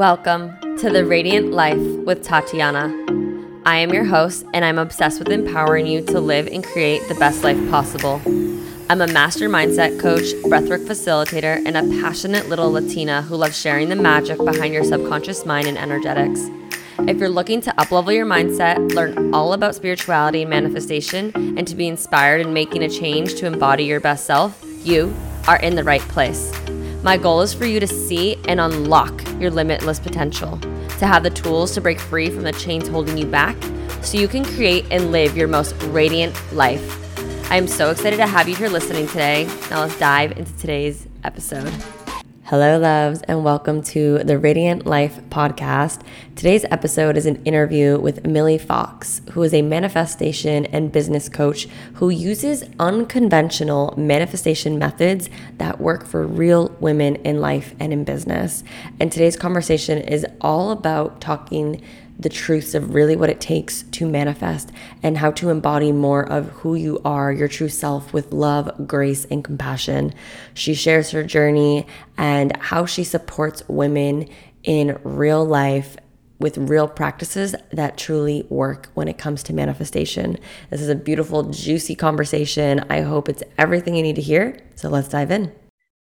Welcome to the Radiant Life with Tatiana. I am your host, and I'm obsessed with empowering you to live and create the best life possible. I'm a master mindset coach, breathwork facilitator, and a passionate little Latina who loves sharing the magic behind your subconscious mind and energetics. If you're looking to uplevel your mindset, learn all about spirituality and manifestation, and to be inspired in making a change to embody your best self, you are in the right place. My goal is for you to see and unlock your limitless potential, to have the tools to break free from the chains holding you back so you can create and live your most radiant life. I am so excited to have you here listening today. Now let's dive into today's episode. Hello, loves, and welcome to the Radiant Life podcast. Today's episode is an interview with Milli Fox, who is a manifestation and business coach who uses unconventional manifestation methods that work for real women in life and in business. And today's conversation is all about talking the truths of really what it takes to manifest and how to embody more of who you are, your true self, with love, grace, and compassion. She shares her journey and how she supports women in real life with real practices that truly work when it comes to manifestation. This is a beautiful, juicy conversation. I hope it's everything you need to hear. So let's dive in.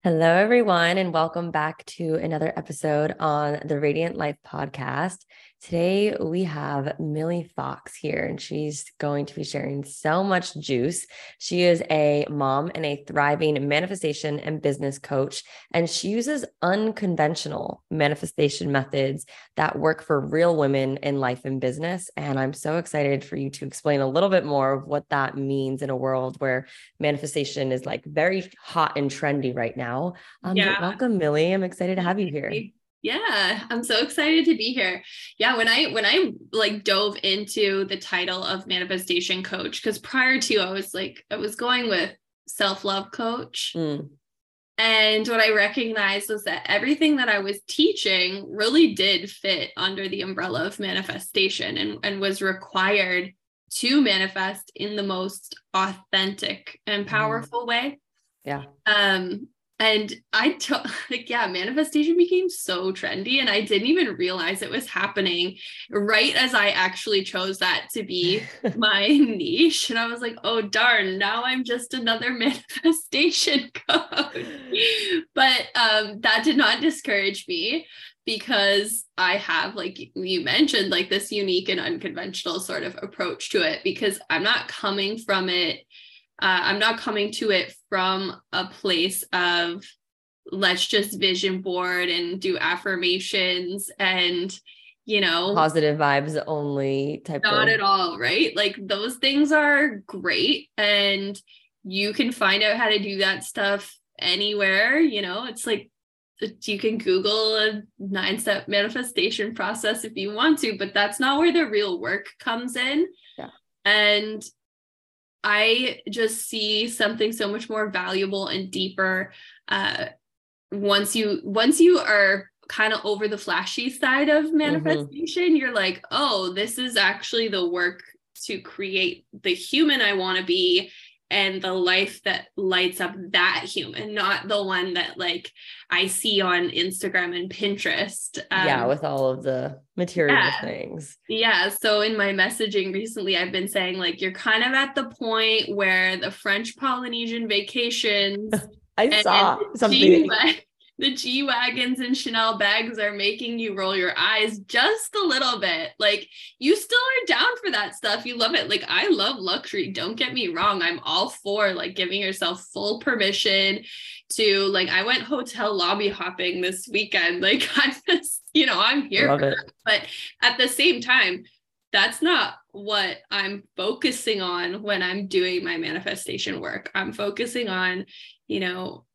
Hello, everyone, and welcome back to another episode on the Radiant Life podcast. Today we have Milli Fox here, and she's going to be sharing so much juice. She is a mom and a thriving manifestation and business coach, and she uses unconventional manifestation methods that work for real women in life and business. And I'm so excited for you to explain a little bit more of what that means in a world where manifestation is like very hot and trendy right now. Um, yeah. Welcome, Milli. I'm excited to have you here. Yeah, I'm so excited to be here. Yeah, when I when I like dove into the title of manifestation coach cuz prior to I was like I was going with self-love coach. Mm. And what I recognized was that everything that I was teaching really did fit under the umbrella of manifestation and, and was required to manifest in the most authentic and mm. powerful mm. way. Yeah. Um, and I took like yeah, manifestation became so trendy and I didn't even realize it was happening right as I actually chose that to be my niche. And I was like, oh darn, now I'm just another manifestation coach. but um that did not discourage me because I have like you mentioned like this unique and unconventional sort of approach to it because I'm not coming from it uh, I'm not coming to it from a place of let's just vision board and do affirmations and you know positive vibes only type not of... at all right? Like those things are great and you can find out how to do that stuff anywhere you know? It's like you can google a nine step manifestation process if you want to but that's not where the real work comes in. Yeah. And I just see something so much more valuable and deeper uh, once you once you are kind of over the flashy side of mm-hmm. manifestation mm-hmm. you're like oh this is actually the work to create the human I want to be and the life that lights up that human, not the one that like I see on Instagram and Pinterest. Um, yeah, with all of the material yeah. things. Yeah. So in my messaging recently, I've been saying like you're kind of at the point where the French Polynesian vacations. I saw something the G Wagons and Chanel bags are making you roll your eyes just a little bit. Like you still are down for that stuff. You love it. Like I love luxury. Don't get me wrong. I'm all for like giving yourself full permission to like I went hotel lobby hopping this weekend. Like I'm just, you know, I'm here. Love it. But at the same time, that's not what I'm focusing on when I'm doing my manifestation work. I'm focusing on, you know,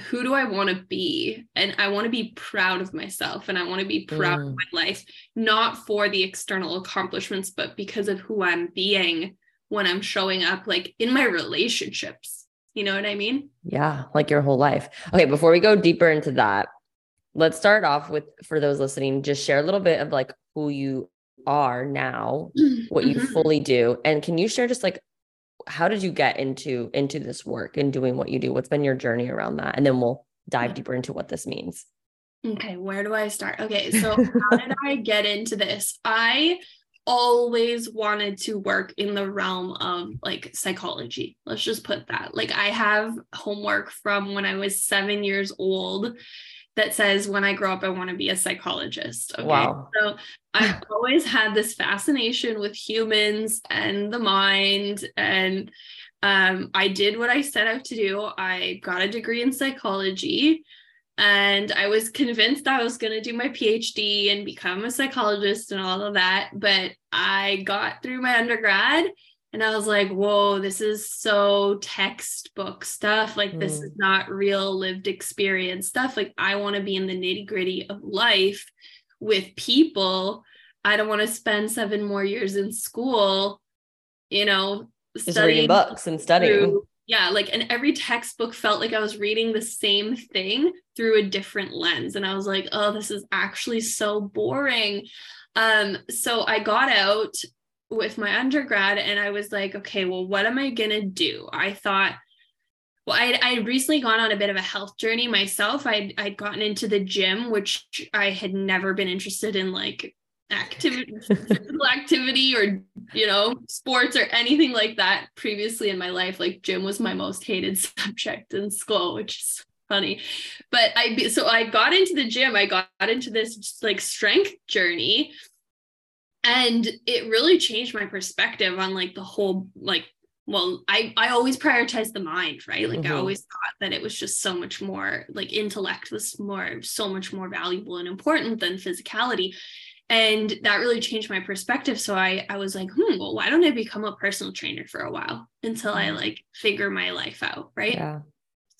who do I want to be? And I want to be proud of myself and I want to be proud mm. of my life, not for the external accomplishments, but because of who I'm being when I'm showing up, like in my relationships. You know what I mean? Yeah, like your whole life. Okay, before we go deeper into that, let's start off with for those listening, just share a little bit of like who you are now, what you mm-hmm. fully do. And can you share just like how did you get into into this work and doing what you do what's been your journey around that and then we'll dive mm. deeper into what this means Okay, where do I start? Okay, so how did I get into this? I always wanted to work in the realm of like psychology. Let's just put that. Like I have homework from when I was 7 years old that says when I grow up I want to be a psychologist. Okay. Wow. So I've always had this fascination with humans and the mind and um, I did what I set out to do. I got a degree in psychology and I was convinced I was going to do my PhD and become a psychologist and all of that. But I got through my undergrad and I was like, whoa, this is so textbook stuff. Like, mm. this is not real lived experience stuff. Like, I want to be in the nitty gritty of life with people. I don't want to spend seven more years in school, you know, just reading books and studying. Through, yeah like and every textbook felt like i was reading the same thing through a different lens and i was like oh this is actually so boring um so i got out with my undergrad and i was like okay well what am i going to do i thought well, I I recently gone on a bit of a health journey myself. I'd I'd gotten into the gym, which I had never been interested in, like activity physical activity or you know sports or anything like that previously in my life. Like gym was my most hated subject in school which is funny. But i so i got into the gym. I got into this like strength journey and it really changed my perspective on like the whole like well i i always prioritized the mind right? Like mm-hmm. i always thought that it was just so much more like intellect was more so much more valuable and important than physicality. And that really changed my perspective. So i i was like hmm well why don't i become a personal trainer for a while until i mm. like figure my life out right? Yeah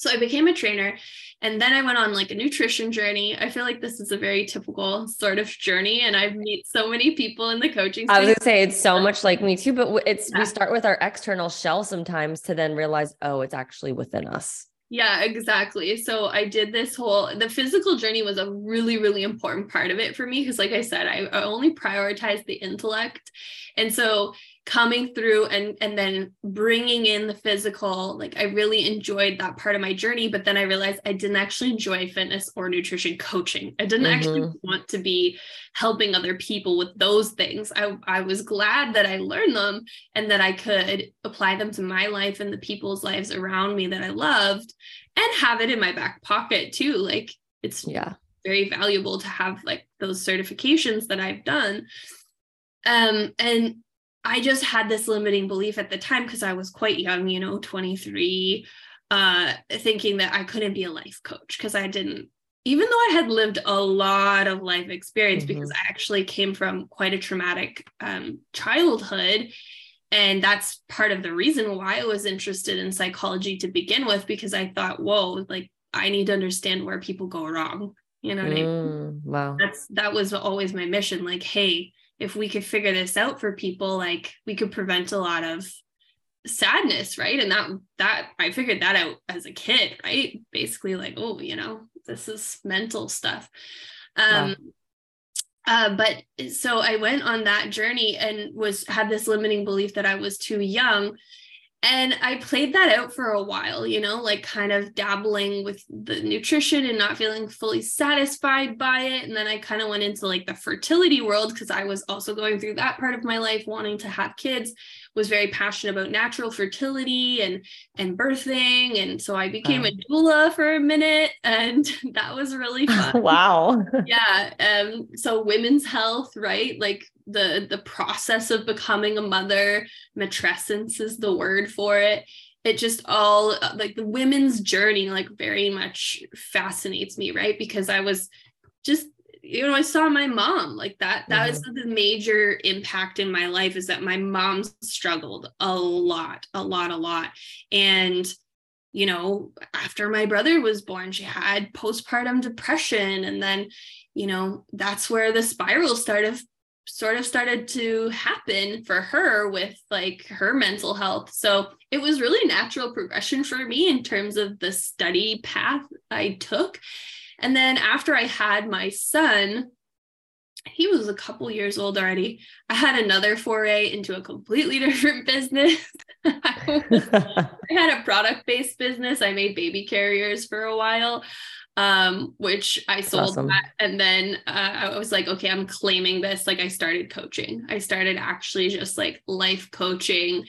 so i became a trainer and then i went on like a nutrition journey i feel like this is a very typical sort of journey and i've met so many people in the coaching i was gonna say it's so much like me too but it's yeah. we start with our external shell sometimes to then realize oh it's actually within us yeah, exactly. So I did this whole the physical journey was a really really important part of it for me because like I said I, I only prioritized the intellect. And so coming through and and then bringing in the physical like i really enjoyed that part of my journey but then i realized i didn't actually enjoy fitness or nutrition coaching. I didn't mm-hmm. actually want to be helping other people with those things. I i was glad that i learned them and that i could apply them to my life and the people's lives around me that i loved and have it in my back pocket too. Like it's yeah. very valuable to have like those certifications that i've done. Um and I just had this limiting belief at the time because I was quite young, you know, 23, uh, thinking that I couldn't be a life coach because I didn't, even though I had lived a lot of life experience mm-hmm. because I actually came from quite a traumatic um, childhood. And that's part of the reason why I was interested in psychology to begin with, because I thought, whoa, like I need to understand where people go wrong. You know what mm, I mean? Mm, wow. That's that was always my mission. Like, hey, if we could figure this out for people like we could prevent a lot of sadness right? And that that i figured that out as a kid right? Basically like oh you know this is mental stuff. Um uh, but so i went on that journey and was had this limiting belief that i was too young and I played that out for a while, you know, like kind of dabbling with the nutrition and not feeling fully satisfied by it. And then I kind of went into like the fertility world because I was also going through that part of my life, wanting to have kids was very passionate about natural fertility and and birthing and so i became wow. a doula for a minute and that was really fun wow yeah um so women's health right like the the process of becoming a mother matrescence is the word for it it just all like the women's journey like very much fascinates me right because i was just you know, I saw my mom like that. That mm-hmm. was the major impact in my life is that my mom struggled a lot, a lot, a lot. And, you know, after my brother was born, she had postpartum depression. And then, you know, that's where the spiral started sort of started to happen for her with like her mental health. So it was really natural progression for me in terms of the study path I took. And then after I had my son, he was a couple years old already. I had another foray into a completely different business. I, had a product based business. I made baby carriers for a while. Um, which I sold awesome. that. And then uh, I was like, okay, I'm claiming this. Like I started coaching. I started actually just like life coaching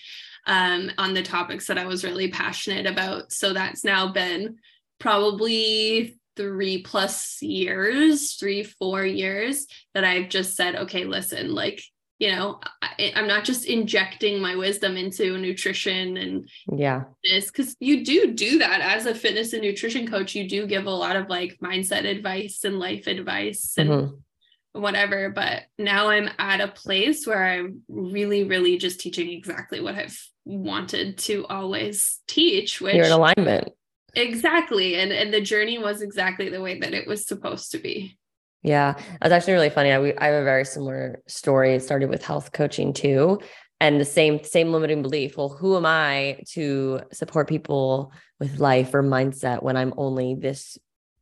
um, on the topics that I was really passionate about. So that's now been probably three plus years, three, four years that I've just said, okay, listen, like you know I, am not just injecting my wisdom into nutrition and yeah. this because you do do that as a fitness and nutrition coach. You do give a lot of like mindset advice and life advice and mm-hmm. whatever but now i'm at a place where i'm really really just teaching exactly what i've wanted to always teach which you're in alignment. Exactly and and the journey was exactly the way that it was supposed to be yeah, that's actually really funny. I, I have a very similar story. It started with health coaching too, and the same same limiting belief. Well, who am I to support people with life or mindset when I'm only this,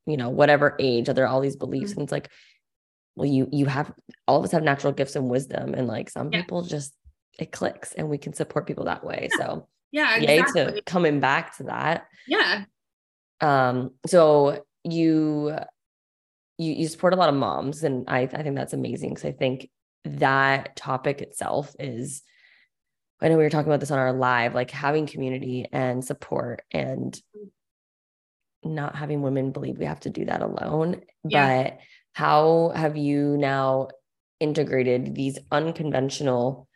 you know, whatever age? Are there all these beliefs? Mm-hmm. And it's like, well, you you have all of us have natural gifts and wisdom, and like some yeah. people just it clicks, and we can support people that way. Yeah. So yeah, exactly. yay to coming back to that. Yeah. Um. So you you, you support a lot of moms and I, I think that's amazing because I think that topic itself is I know we were talking about this on our live, like having community and support and not having women believe we have to do that alone. Yeah. But how have you now integrated these unconventional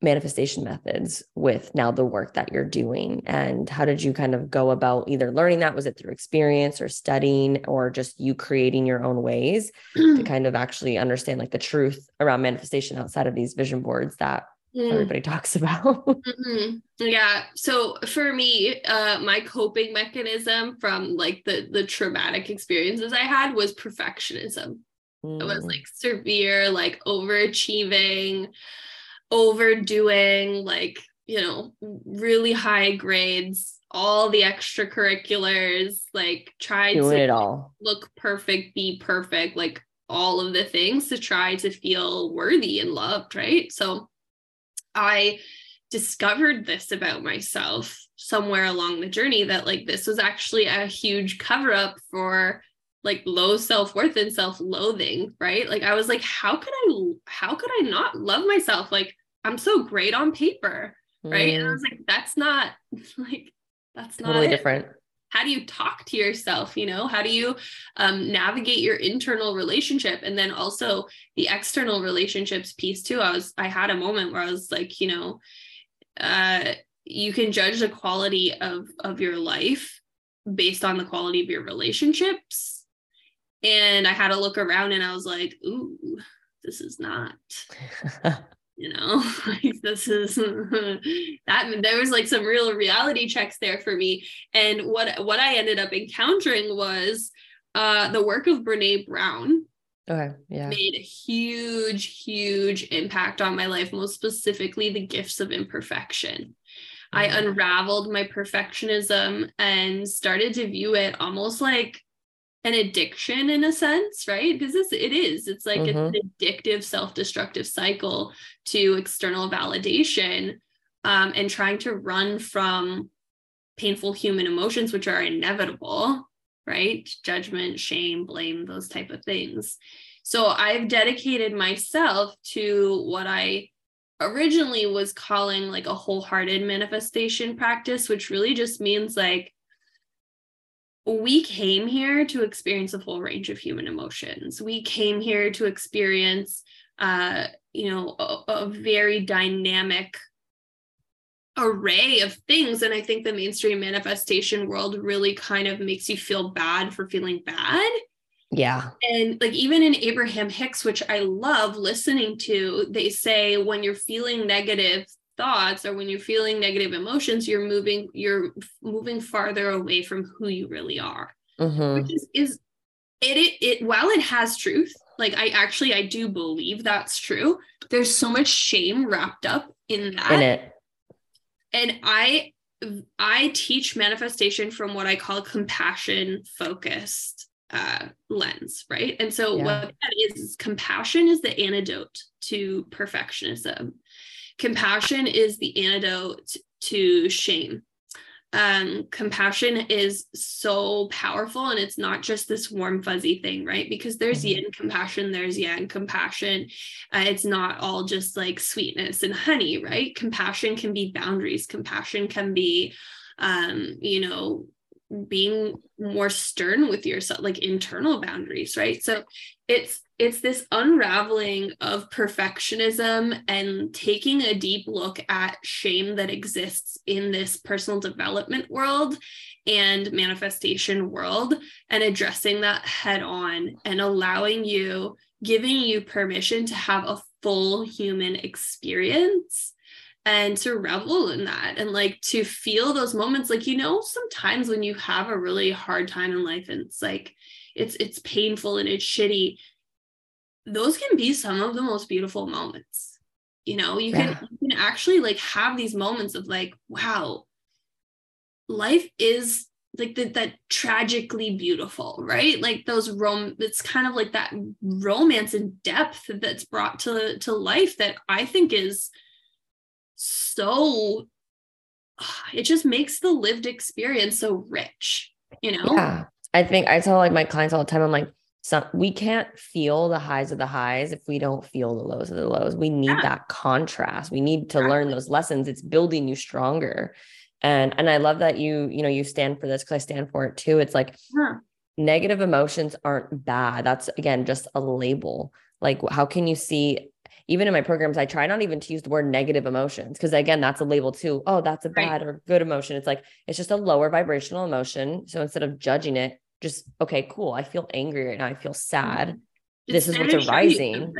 manifestation methods with now the work that you're doing and how did you kind of go about either learning that was it through experience or studying or just you creating your own ways to kind of actually understand like the truth around manifestation outside of these vision boards that mm. everybody talks about mm-hmm. yeah so for me uh my coping mechanism from like the the traumatic experiences i had was perfectionism mm. it was like severe like overachieving overdoing like you know really high grades all the extracurriculars like try Doing to it all. look perfect be perfect like all of the things to try to feel worthy and loved right? So i discovered this about myself somewhere along the journey that like this was actually a huge cover up for like low self-worth and self-loathing right? Like i was like how could i how could i not love myself? Like i'm so great on paper right mm. and i was mm. like that's not like that's not totally it. different how do you talk to yourself you know how do you um, navigate your internal relationship and then also the external relationships piece too i was i had a moment where i was like you know uh, you can judge the quality of of your life based on the quality of your relationships and i had to look around and i was like ooh this is not you know like this is that there was like some real reality checks there for me. And what what i ended up encountering was uh the work of brene brown okay yeah. made a huge huge impact on my life most specifically the gifts of imperfection. Mm-hmm. i unraveled my perfectionism and started to view it almost like an addiction in a sense, right? Because it's, it is. It's like mm-hmm. it's an addictive, self-destructive cycle to external validation um, and trying to run from painful human emotions, which are inevitable, right? Judgment, shame, blame, those type of things. So I've dedicated myself to what I originally was calling like a wholehearted manifestation practice, which really just means like we came here to experience a full range of human emotions. We came here to experience, uh, you know, a, a very dynamic array of things. And I think the mainstream manifestation world really kind of makes you feel bad for feeling bad. Yeah. And like even in Abraham Hicks, which I love listening to, they say when you're feeling negative, thoughts or when you're feeling negative emotions you're moving you're moving farther away from who you really are mm-hmm. which is, is it, it it while it has truth like i actually i do believe that's true there's so much shame wrapped up in that in it and i i teach manifestation from what i call compassion focused uh, lens, right? And so yeah. what that is, is compassion is the antidote to perfectionism compassion is the antidote to shame. Um, compassion is so powerful and it's not just this warm fuzzy thing right? Because there's Mhm. yin compassion there's yang compassion. Uh, it's not all just like sweetness and honey right? Compassion can be boundaries. Compassion can be um you know being more stern with yourself like internal boundaries right? So it's it's this unraveling of perfectionism and taking a deep look at shame that exists in this personal development world and manifestation world and addressing that head on and allowing you giving you permission to have a full human experience and to revel in that and like to feel those moments. Like you know sometimes when you have a really hard time in life and it's like it's it's painful and it's shitty those can be some of the most beautiful moments you know? You Yeah. can you can actually like have these moments of like wow life is like that that tragically beautiful right? Like those rom it's kind of like that romance and depth that's brought to to life that i think is so it just makes the lived experience so rich you know Yeah. I think I tell like my clients all the time, I'm like, some we can't feel the highs of the highs if we don't feel the lows of the lows. We need Yeah. that contrast. We need to learn those lessons. It's building you stronger. And and I love that you, you know, you stand for this because I stand for it too. It's like negative emotions aren't bad. That's again just a label. Like, how can you see? Even in my programs, I try not even to use the word negative emotions because again, that's a label too. Oh, that's a Right. bad or good emotion. It's like it's just a lower vibrational emotion. So instead of judging it, just okay, cool. I feel angry right now. I feel sad. This is what's to show you arising.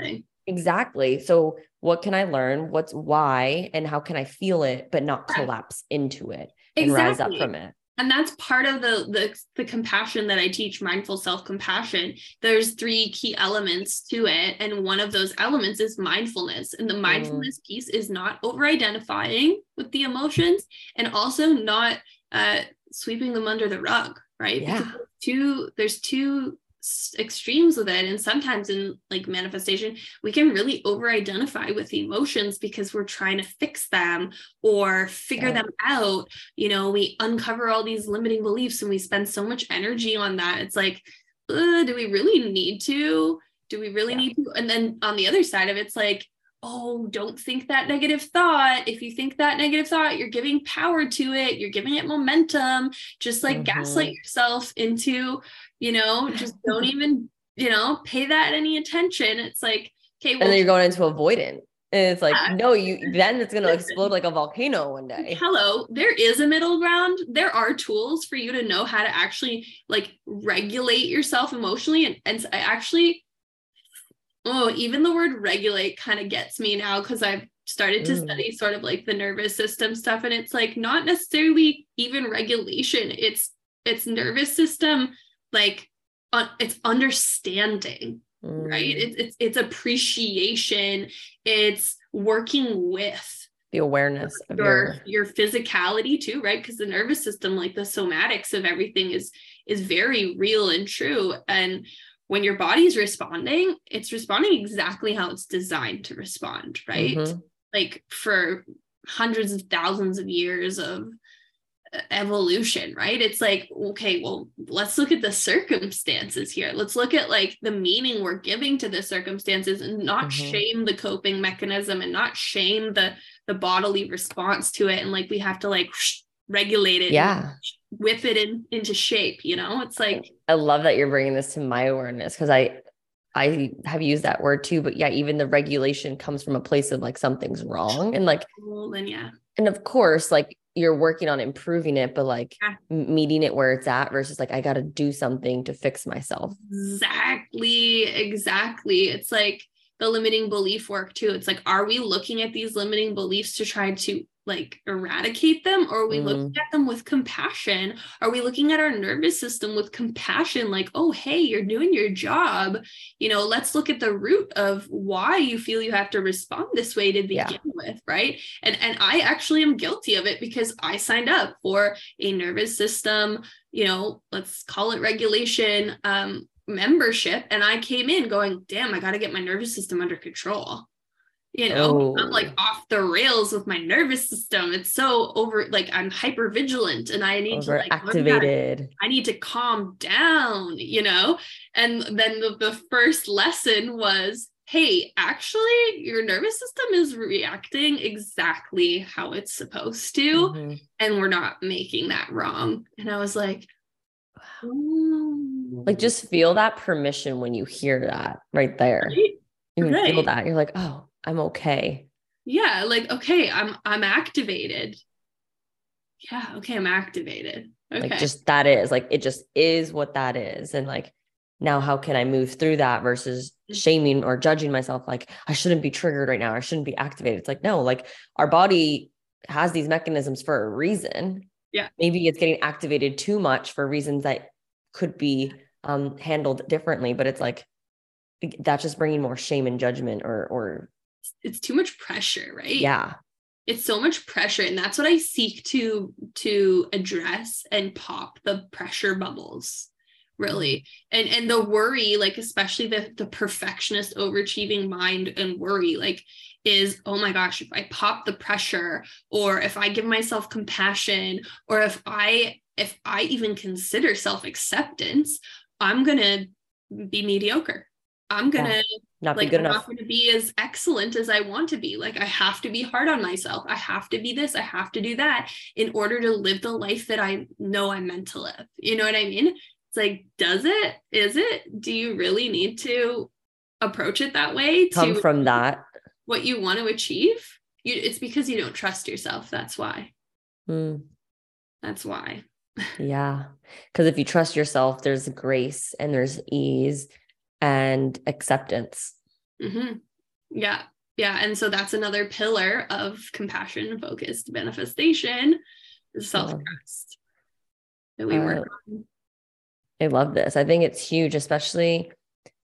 Exactly. So what can I learn? What's why and how can I feel it but not collapse into it and rise up from it? And that's part of the, the the compassion that i teach mindful self-compassion there's three key elements to it and one of those elements is mindfulness and the Mm. mindfulness piece is not over identifying with the emotions and also not uh sweeping them under the rug right Yeah. because two there's two extremes with it and sometimes in like manifestation we can really over identify with the emotions because we're trying to fix them or figure Yeah. them out. You know we uncover all these limiting beliefs and we spend so much energy on that. It's like uh, do we really need to? Do we really Yeah. need to? And then on the other side of it, it's like oh don't think that negative thought. If you think that negative thought you're giving power to it. You're giving it momentum. Just like Mhm. gaslight yourself into you know just don't even you know pay that any attention it's like okay well And then you're going into avoidant. And it's like, Yeah. no, you then it's gonna explode like a volcano one day. hello there is a middle ground there are tools for you to know how to actually like regulate yourself emotionally and, and I actually oh even the word regulate kind of gets me now because i've started to Mm. study sort of like the nervous system stuff and it's like not necessarily even regulation it's it's nervous system like uh, it's understanding right? Mm, it's, it's it's appreciation. It's working with the awareness of your your your physicality too right? Because the nervous system like the somatics of everything is is very real and true. And when your body's responding it's responding exactly how it's designed to respond right? Mhm. like for hundreds of thousands of years of evolution right? It's like okay well let's look at the circumstances here. Let's look at like the meaning we're giving to the circumstances and not Mhm. shame the coping mechanism and not shame the the bodily response to it. And like we have to like regulate it yeah. whip it in into shape you know? It's like I love that you're bringing this to my awareness because I I have used that word too, but yeah, even the regulation comes from a place of like something's wrong and like well then yeah. and of course like you're working on improving it but like Yeah. meeting it where it's at versus like I got to do something to fix myself. Exactly, exactly. It's like the limiting belief work too. It's like, are we looking at these limiting beliefs to try to like eradicate them, or are we looking at them with compassion? Are we looking at our nervous system with compassion? Like, oh, hey, you're doing your job. You know, let's look at the root of why you feel you have to respond this way to begin Yeah. with, right? And and I actually am guilty of it because I signed up for a nervous system you know, let's call it regulation um, membership. And I came in going, damn, I got to get my nervous system under control. You know i'm Oh. like off the rails with my nervous system it's so over like i'm hyper vigilant and i need to like learn how to- Overactivated. i need to calm down you know and then the, the first lesson was hey actually your nervous system is reacting exactly how it's supposed to Mhm. and we're not making that wrong and i was like oh. Like just feel that permission when you hear that right there. Right? You can feel that. You're like, oh, I'm okay. yeah like okay i'm i'm activated yeah okay i'm activated okay Like just that is like it just is what that is. And like now how can I move through that versus Mm. shaming or judging myself like I shouldn't be triggered right now. I shouldn't be activated. It's like no, like our body has these mechanisms for a reason. Yeah. Maybe it's getting activated too much for reasons that could be um handled differently, but it's like that's just bringing more shame and judgment or or it's too much pressure right? Yeah. it's so much pressure and that's what i seek to to address and pop the pressure bubbles really. And and the worry like especially the the perfectionist overachieving mind and worry like is oh my gosh if i pop the pressure or if i give myself compassion or if i if i even consider self acceptance i'm going to be mediocre. I'm going to Not like be good I'm not going to be as excellent as I want to be. Like I have to be hard on myself. I have to be this. I have to do that in order to live the life that I know I'm meant to live. You know what I mean? It's like, does it? Is it? Do you really need to approach it that way Come from that. what you want to achieve? You, it's because you don't trust yourself. That's why. Mm. That's why. Yeah. Because if you trust yourself, there's grace and there's ease and acceptance. hmm Yeah. Yeah. And so that's another pillar of compassion focused manifestation self trust that we work on. I love this. I think it's huge, especially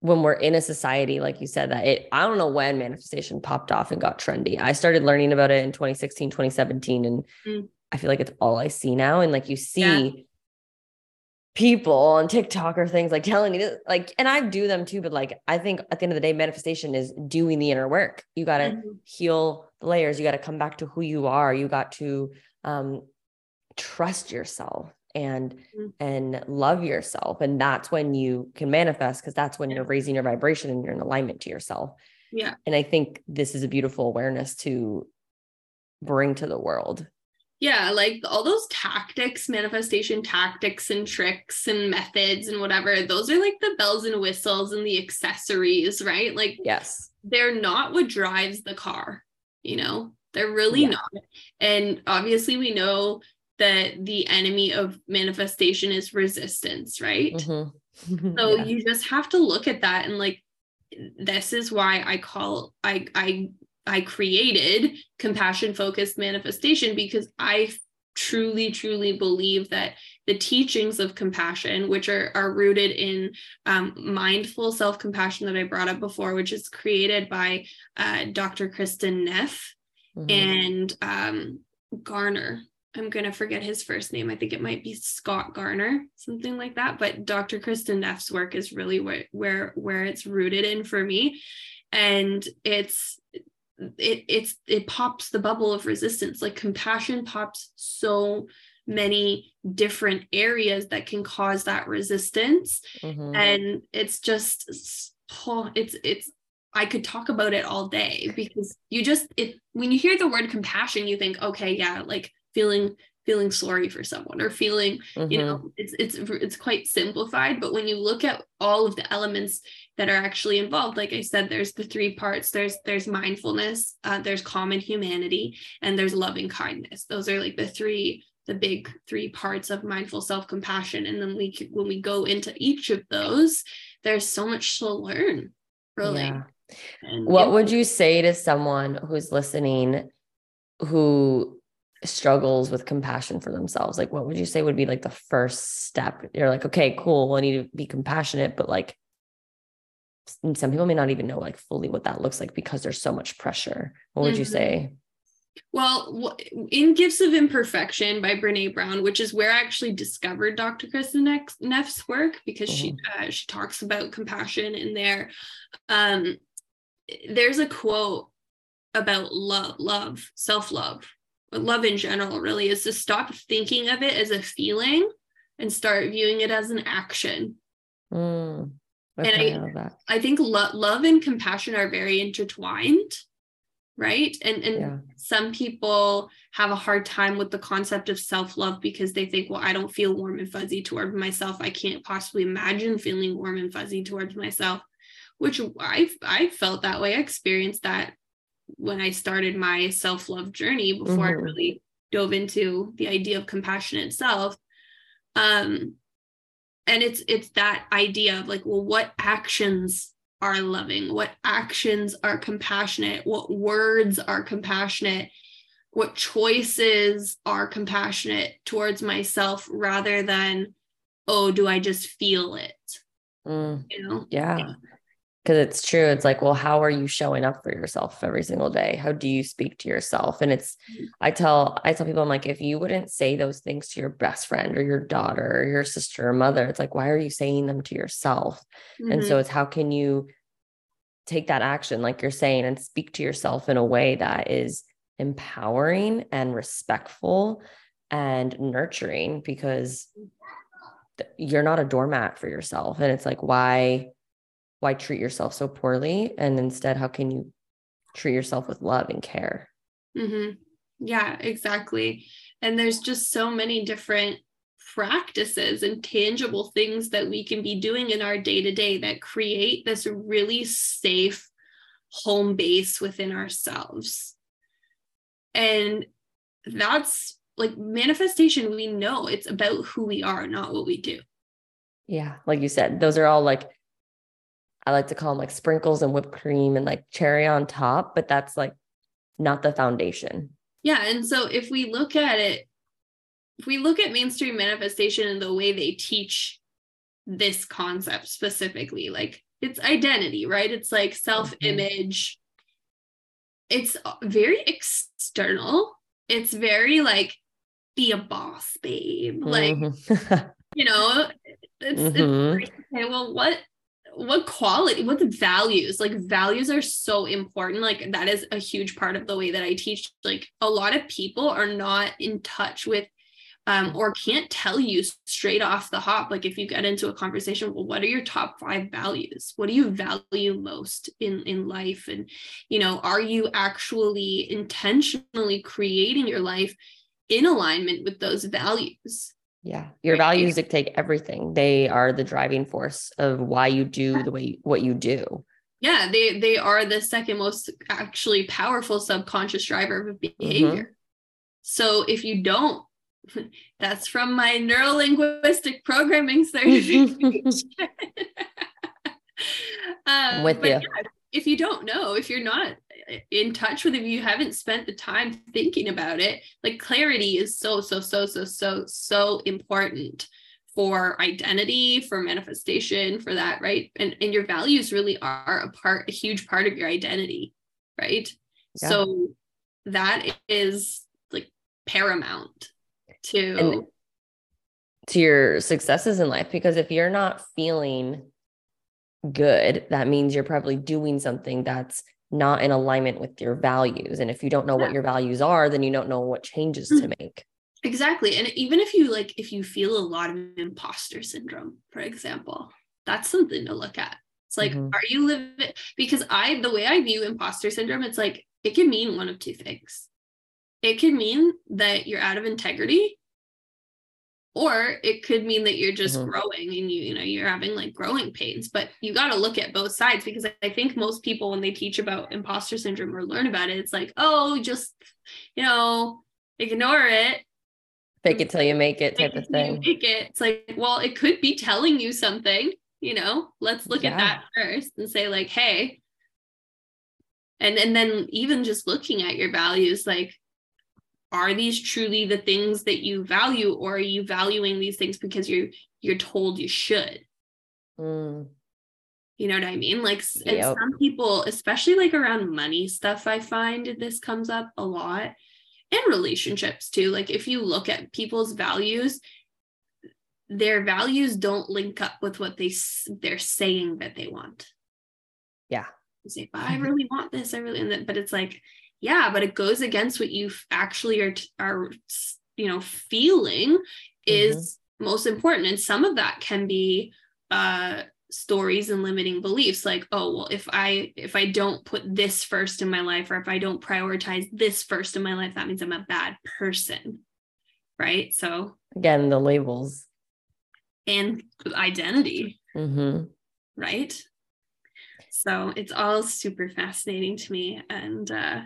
when we're in a society, like you said, that it, I don't know when manifestation popped off and got trendy. I started learning about it in 2016, 2017. And Mm. I feel like it's all I see now. And like you see Yeah. People on TikTok or things like telling you, like, and I do them too. But like, I think at the end of the day, manifestation is doing the inner work. You got to Mhm. heal the layers. You got to come back to who you are. You got to um, trust yourself and Mhm. and love yourself. And that's when you can manifest because that's when you're raising your vibration and you're in alignment to yourself. Yeah. And I think this is a beautiful awareness to bring to the world. Yeah, like all those tactics, manifestation tactics and tricks and methods and whatever, those are like the bells and whistles and the accessories, right? Like Yes. they're not what drives the car, you know? They're really Yeah. not. And obviously we know that the enemy of manifestation is resistance, right? Mhm. So Yeah. you just have to look at that and like this is why I call I I I created compassion focused manifestation because I truly truly believe that the teachings of compassion which are are rooted in um, mindful self-compassion that I brought up before which is created by uh, Dr. Kristin Neff Mhm. and um, Garner. I'm gonna forget his first name. I think it might be Scott Garner, something like that. But Dr. Kristin Neff's work is really where where where it's rooted in for me, and it's it it's it pops the bubble of resistance. Like compassion pops so many different areas that can cause that resistance Mhm. and it's just oh, it's it's I could talk about it all day because you just it when you hear the word compassion you think okay yeah like feeling feeling sorry for someone or feeling you Mhm. know it's it's it's quite simplified but when you look at all of the elements that are actually involved like i said there's the three parts there's there's mindfulness uh, there's common humanity and there's loving kindness those are like the three the big three parts of mindful self-compassion and then we when we go into each of those there's so much to learn really Yeah. And What it- would you say to someone who's listening who struggles with compassion for themselves? Like, what would you say would be like the first step? You're like, okay, cool. I need to be compassionate, but like, some people may not even know like fully what that looks like because there's so much pressure. What would you Mhm. say? Well, in Gifts of Imperfection by Brene Brown, which is where I actually discovered Dr. Kristin Neff's work because she uh, she talks about compassion in there. Um, there's a quote about love, love, self love, love in general, really, is to stop thinking of it as a feeling and start viewing it as an action. Mm, and I, I think lo- love and compassion are very intertwined right and and yeah. some people have a hard time with the concept of self-love because they think well i don't feel warm and fuzzy toward myself i can't possibly imagine feeling warm and fuzzy towards myself which i i felt that way i experienced that when i started my self-love journey before mm-hmm. i really dove into the idea of compassion itself um and it's it's that idea of like well what actions are loving, what actions are compassionate, what words are compassionate, what choices are compassionate towards myself rather than, oh, do I just feel it? Mm, you know? Yeah. Because it's true. It's like, well, how are you showing up for yourself every single day? How do you speak to yourself? And it's, mm. I tell, I tell people, I'm like, if you wouldn't say those things to your best friend or your daughter or your sister or mother, it's like, why are you saying them to yourself? Mm-hmm. And so mm-hmm. it's how can you take that action, like you're saying, and speak to yourself in a way that is empowering and respectful and nurturing because you're not a doormat for yourself. And it's like, why, why treat yourself so poorly? And instead, how can you treat yourself with love and care? Mm-hmm. Yeah, exactly. And there's just so many different practices and tangible things that we can be doing in our day to day that create this really safe home base within ourselves. And that's like manifestation, we know it's about who we are, not what we do. Yeah. Like you said, those are all like, I like to call them like sprinkles and whipped cream and like cherry on top, but that's like not the foundation. Yeah. And so if we look at it if we look at mainstream manifestation and the way they teach this concept specifically, like it's identity, right? It's like self image. Mm-hmm. It's very external. It's very like, be a boss, babe. Like, mm-hmm. you know, it's, mm-hmm. it's okay, well, what what quality what the values like values are so important like that is a huge part of the way that i teach like a lot of people are not in touch with um, or can't tell you straight off the hop like if you get into a conversation well what are your top five values? What do you value most in in life? And you know are you actually intentionally creating your life in alignment with those values yeah your values dictate everything they are the driving force of why you do the way what you do yeah they they are the second most actually powerful subconscious driver of behavior mm-hmm. so if you don't that's from my neuro linguistic programming certification. um, with you. Yeah, if you don't know, if you're not in touch with if you haven't spent the time thinking about it, like clarity is so, so, so, so, so, so important for identity, for manifestation, for that, right? And and your values really are a part, a huge part of your identity, right? Yeah. So that is like paramount to and to your successes in life because if you're not feeling good that means you're probably doing something that's not in alignment with your values and if you don't know yeah. what your values are then you don't know what changes to mm-hmm. make exactly and even if you like if you feel a lot of imposter syndrome for example that's something to look at it's like mm-hmm. are you living because i the way i view imposter syndrome it's like it can mean one of two things it could mean that you're out of integrity or it could mean that you're just mm-hmm. growing and you you know you're having like growing pains but you got to look at both sides because i think most people when they teach about imposter syndrome or learn about it it's like oh just you know ignore it. Fake it till you make it type of thing. make it. It's like well it could be telling you something you know? Let's look yeah. at that first and say like hey. And and then even just looking at your values like are these truly the things that you value or are you valuing these things because you're you're told you should mm. you know what i mean like yep. some people especially like around money stuff i find this comes up a lot and relationships too like if you look at people's values their values don't link up with what they they're saying that they want yeah You say, but I really want this. I really, and then, but it's like, yeah, but it goes against what you actually are, are, you know, feeling is mm-hmm. most important. And some of that can be, uh, stories and limiting beliefs like oh well if i if i don't put this first in my life or if i don't prioritize this first in my life that means i'm a bad person right so again the labels and identity mm-hmm. right so it's all super fascinating to me and uh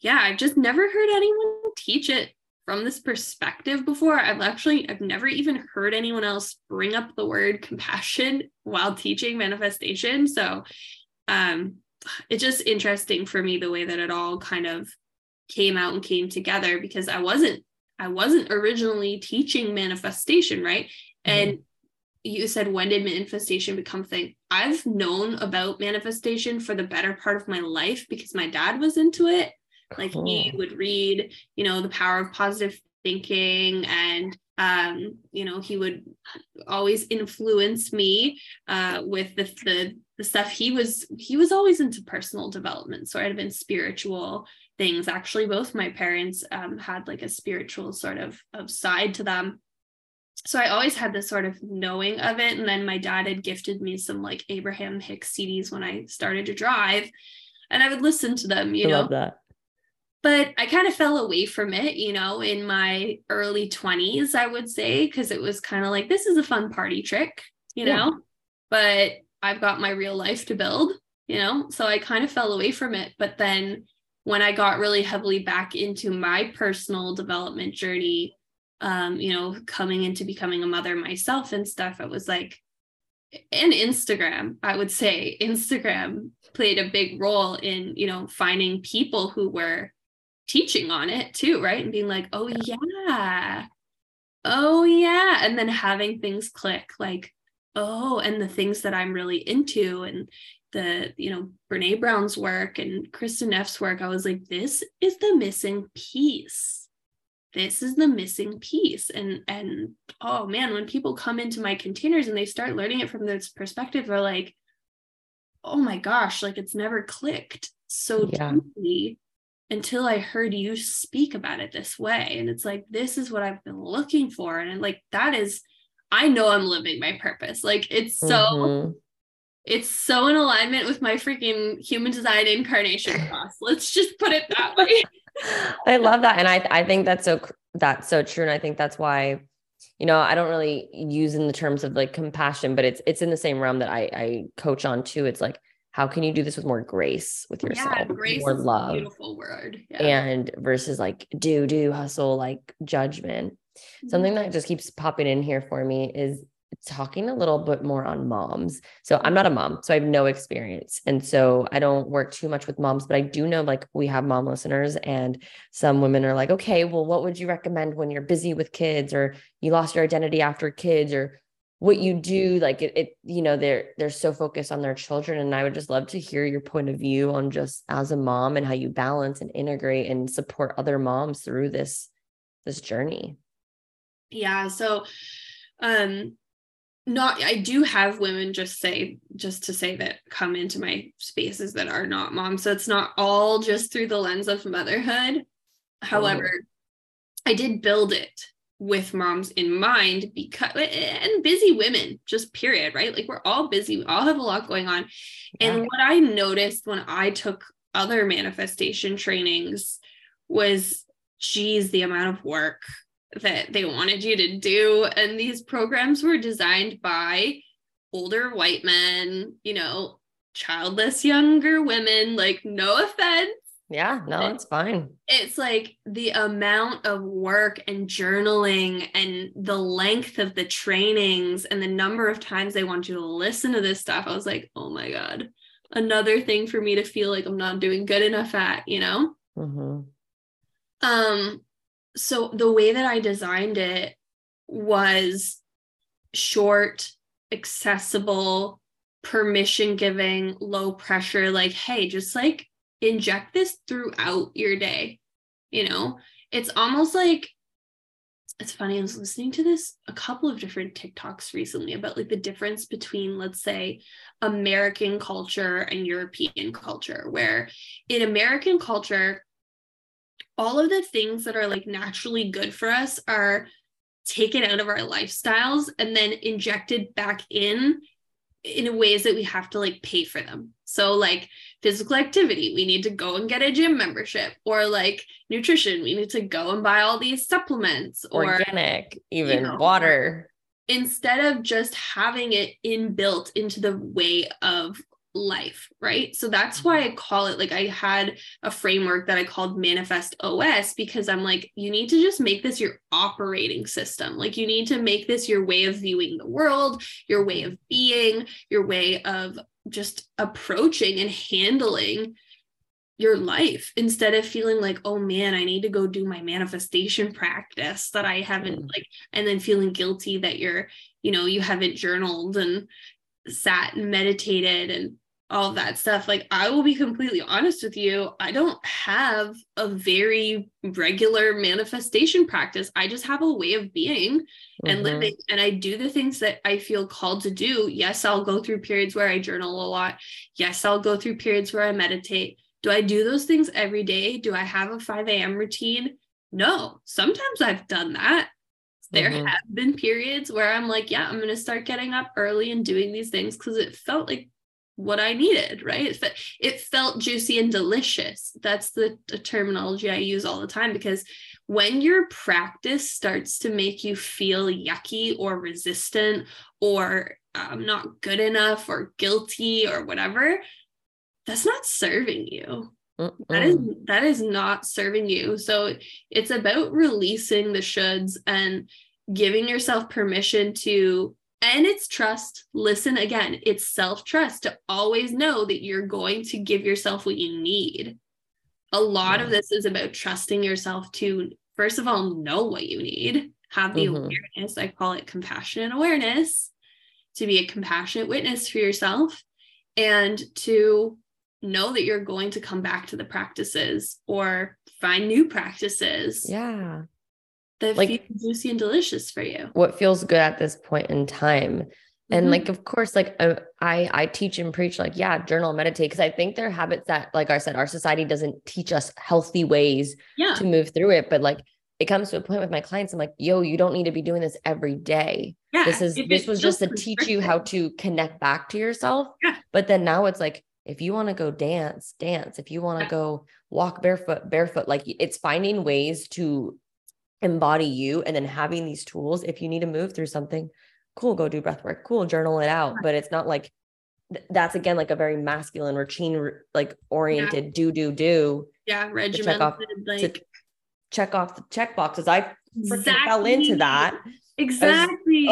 yeah i've just never heard anyone teach it from this perspective before. I've actually i've never even heard anyone else bring up the word compassion while teaching manifestation. So um it's just interesting for me the way that it all kind of came out and came together because i wasn't i wasn't originally teaching manifestation right? Mm-hmm. and you said when did manifestation become thing? I've known about manifestation for the better part of my life because my dad was into it like cool. he would read you know the power of positive thinking and um you know he would always influence me uh with the the, the stuff he was he was always into personal development so i'd have been spiritual things actually both my parents um, had like a spiritual sort of, of side to them so I always had this sort of knowing of it. And then my dad had gifted me some like Abraham Hicks CDs when I started to drive, and I would listen to them, you I know. that. But I kind of fell away from it, you know, in my early 20s, I would say, because it was kind of like, this is a fun party trick, you yeah. know, but I've got my real life to build, you know, so I kind of fell away from it. But then when I got really heavily back into my personal development journey, um, you know, coming into becoming a mother myself and stuff, it was like, and Instagram, I would say Instagram played a big role in, you know, finding people who were teaching on it too, right? And being like, oh, yeah. Oh, yeah. And then having things click like, oh, and the things that I'm really into and the, you know, Brene Brown's work and Kristin Neff's work, I was like, this is the missing piece this is the missing piece and and oh man when people come into my containers and they start learning it from this perspective they're like oh my gosh like it's never clicked so yeah. deeply until i heard you speak about it this way and it's like this is what i've been looking for and like that is i know i'm living my purpose like it's so mm-hmm. it's so in alignment with my freaking human design incarnation cross let's just put it that way I love that. And I, I think that's so, that's so true. And I think that's why, you know, I don't really use in the terms of like compassion, but it's, it's in the same realm that I, I coach on too. It's like, how can you do this with more grace with yourself, yeah, grace more love, beautiful word, yeah. and versus like do do hustle like judgment. Mm-hmm. Something that just keeps popping in here for me is talking a little bit more on moms. So I'm not a mom, so I have no experience. And so I don't work too much with moms, but I do know like we have mom listeners and some women are like, "Okay, well what would you recommend when you're busy with kids or you lost your identity after kids or what you do like it, it you know they're they're so focused on their children and I would just love to hear your point of view on just as a mom and how you balance and integrate and support other moms through this this journey. Yeah, so um not i do have women just say just to say that come into my spaces that are not moms so it's not all just through the lens of motherhood however oh. i did build it with moms in mind because and busy women just period right like we're all busy we all have a lot going on yeah. and what i noticed when i took other manifestation trainings was geez the amount of work that they wanted you to do. And these programs were designed by older white men, you know, childless younger women, like, no offense. Yeah, no, it's fine. It's like the amount of work and journaling and the length of the trainings and the number of times they want you to listen to this stuff. I was like, oh my God, another thing for me to feel like I'm not doing good enough at, you know? Mm-hmm. Um, so the way that I designed it was short, accessible, permission giving, low pressure, like, hey, just like inject this throughout your day. You know, it's almost like it's funny, I was listening to this a couple of different TikToks recently about like the difference between, let's say, American culture and European culture, where in American culture, all of the things that are like naturally good for us are taken out of our lifestyles and then injected back in in ways that we have to like pay for them. So like physical activity, we need to go and get a gym membership or like nutrition, we need to go and buy all these supplements or organic, even you know, water. Instead of just having it inbuilt into the way of life, right? So that's why I call it like I had a framework that I called Manifest OS because I'm like, you need to just make this your operating system. Like, you need to make this your way of viewing the world, your way of being, your way of just approaching and handling your life instead of feeling like oh man i need to go do my manifestation practice that i haven't mm. like and then feeling guilty that you're you know you haven't journaled and sat and meditated and all that stuff. Like i will be completely honest with you. I don't have a very regular manifestation practice. I just have a way of being mm-hmm. and living. And i do the things that i feel called to do. Yes i'll go through periods where i journal a lot. Yes i'll go through periods where i meditate. Do i do those things every day? Do i have a 5 a.m routine? No. Sometimes i've done that. There mm-hmm. have been periods where i'm like yeah i'm going to start getting up early and doing these things because it felt like what I needed, right? It, it felt juicy and delicious. That's the, the terminology I use all the time because when your practice starts to make you feel yucky or resistant or um, not good enough or guilty or whatever, that's not serving you. That is that is not serving you. So it's about releasing the shoulds and giving yourself permission to and it's trust. Listen again, it's self trust to always know that you're going to give yourself what you need. A lot yeah. of this is about trusting yourself to, first of all, know what you need, have the mm-hmm. awareness. I call it compassionate awareness to be a compassionate witness for yourself and to know that you're going to come back to the practices or find new practices. Yeah that like, feel juicy and delicious for you. What feels good at this point in time. And mm-hmm. like, of course, like uh, I, I teach and preach, like, yeah, journal, meditate, because I think there are habits that, like I said, our society doesn't teach us healthy ways yeah. to move through it. But like, it comes to a point with my clients, I'm like, yo, you don't need to be doing this every day. Yeah, this is this was just to teach you how to connect back to yourself. Yeah. But then now it's like, if you want to go dance, dance. If you want to yeah. go walk barefoot, barefoot. Like it's finding ways to embody you and then having these tools if you need to move through something cool go do breath work cool journal it out. But it's not like that's again like a very masculine routine like oriented yeah. do do do yeah regimented check off, like check off the check boxes. I exactly. fell into that. Exactly.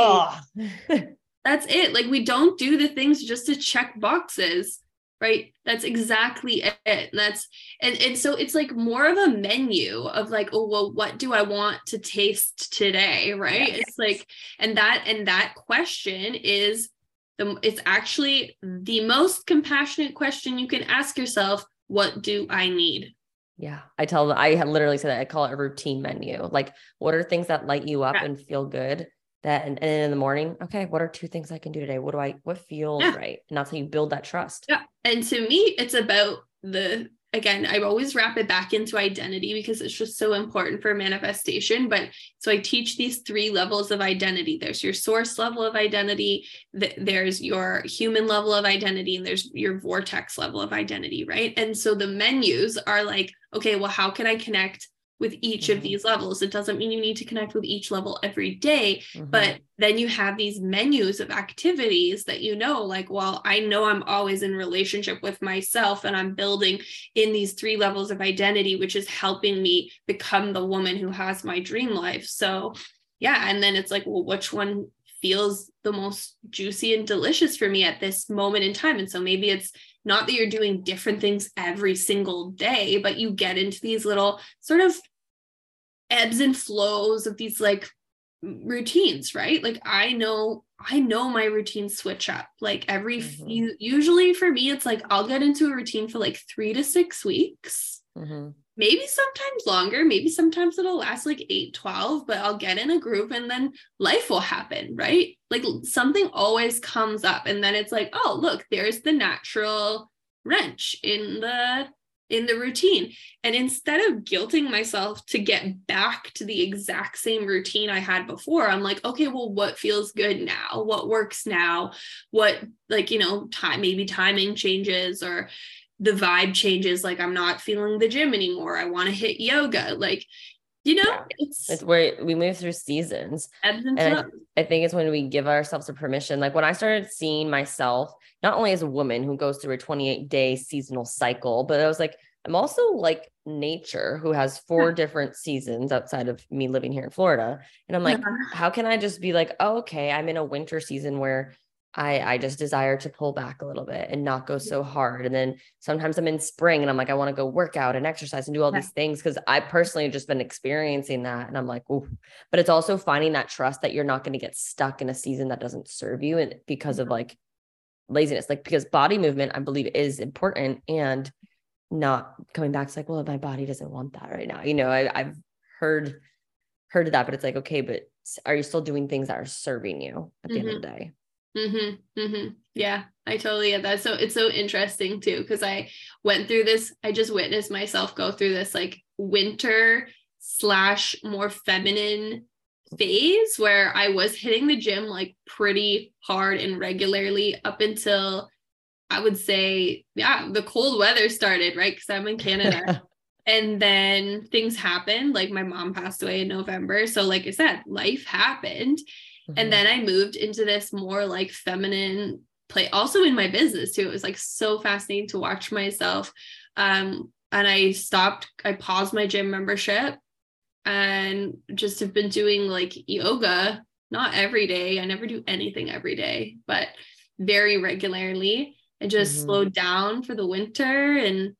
that's it. Like we don't do the things just to check boxes right? That's exactly it. And that's and and so it's like more of a menu of like oh well what do i want to taste today right? Yes. it's like and that and that question is the it's actually the most compassionate question you can ask yourself what do i need? Yeah i tell them i literally say that i call it a routine menu. Like what are things that light you up yeah. and feel good that and, and in the morning okay what are two things i can do today? What do i what feels yeah. right? And that's how you build that trust. Yeah and to me it's about the again i always wrap it back into identity because it's just so important for manifestation but so i teach these three levels of identity. There's your source level of identity there's your human level of identity and there's your vortex level of identity right? And so the menus are like okay well how can i connect with each mm-hmm. of these levels. It doesn't mean you need to connect with each level every day, mm-hmm. but then you have these menus of activities that you know, like, well, I know I'm always in relationship with myself and I'm building in these three levels of identity, which is helping me become the woman who has my dream life. So, yeah. And then it's like, well, which one feels the most juicy and delicious for me at this moment in time? And so maybe it's not that you're doing different things every single day, but you get into these little sort of ebbs and flows of these like routines, right? Like I know I know my routines switch up. Like every mm-hmm. few usually for me it's like I'll get into a routine for like 3 to 6 weeks. Mm-hmm. Maybe sometimes longer, maybe sometimes it'll last like 8, 12, but I'll get in a group and then life will happen, right? Like something always comes up and then it's like, oh, look, there's the natural wrench in the in the routine. And instead of guilting myself to get back to the exact same routine I had before, I'm like, okay, well, what feels good now? What works now? What, like, you know, time, maybe timing changes or the vibe changes. Like, I'm not feeling the gym anymore. I want to hit yoga. Like, you know, yeah. it's, it's where we move through seasons. And, I, I think it's when we give ourselves a permission. Like when I started seeing myself, not only as a woman who goes through a 28 day seasonal cycle, but I was like, I'm also like nature who has four yeah. different seasons outside of me living here in Florida. And I'm like, yeah. how can I just be like, oh, okay, I'm in a winter season where I I just desire to pull back a little bit and not go so hard. And then sometimes I'm in spring and I'm like, I want to go work out and exercise and do all yeah. these things because I personally have just been experiencing that. And I'm like, ooh. But it's also finding that trust that you're not going to get stuck in a season that doesn't serve you and because of like laziness. Like because body movement, I believe, is important and not coming back to like, well, my body doesn't want that right now. You know, I, I've heard heard of that, but it's like, okay, but are you still doing things that are serving you at the mm-hmm. end of the day? Mm-hmm, mm-hmm. Yeah, I totally get that. So it's so interesting too, because I went through this, I just witnessed myself go through this like winter slash more feminine phase where I was hitting the gym like pretty hard and regularly up until I would say, yeah, the cold weather started, right? Because I'm in Canada. and then things happened. Like my mom passed away in November. So, like I said, life happened. Mm-hmm. And then I moved into this more like feminine play, also in my business too. It was like so fascinating to watch myself. Um, and I stopped, I paused my gym membership and just have been doing like yoga, not every day. I never do anything every day, but very regularly. I just mm-hmm. slowed down for the winter and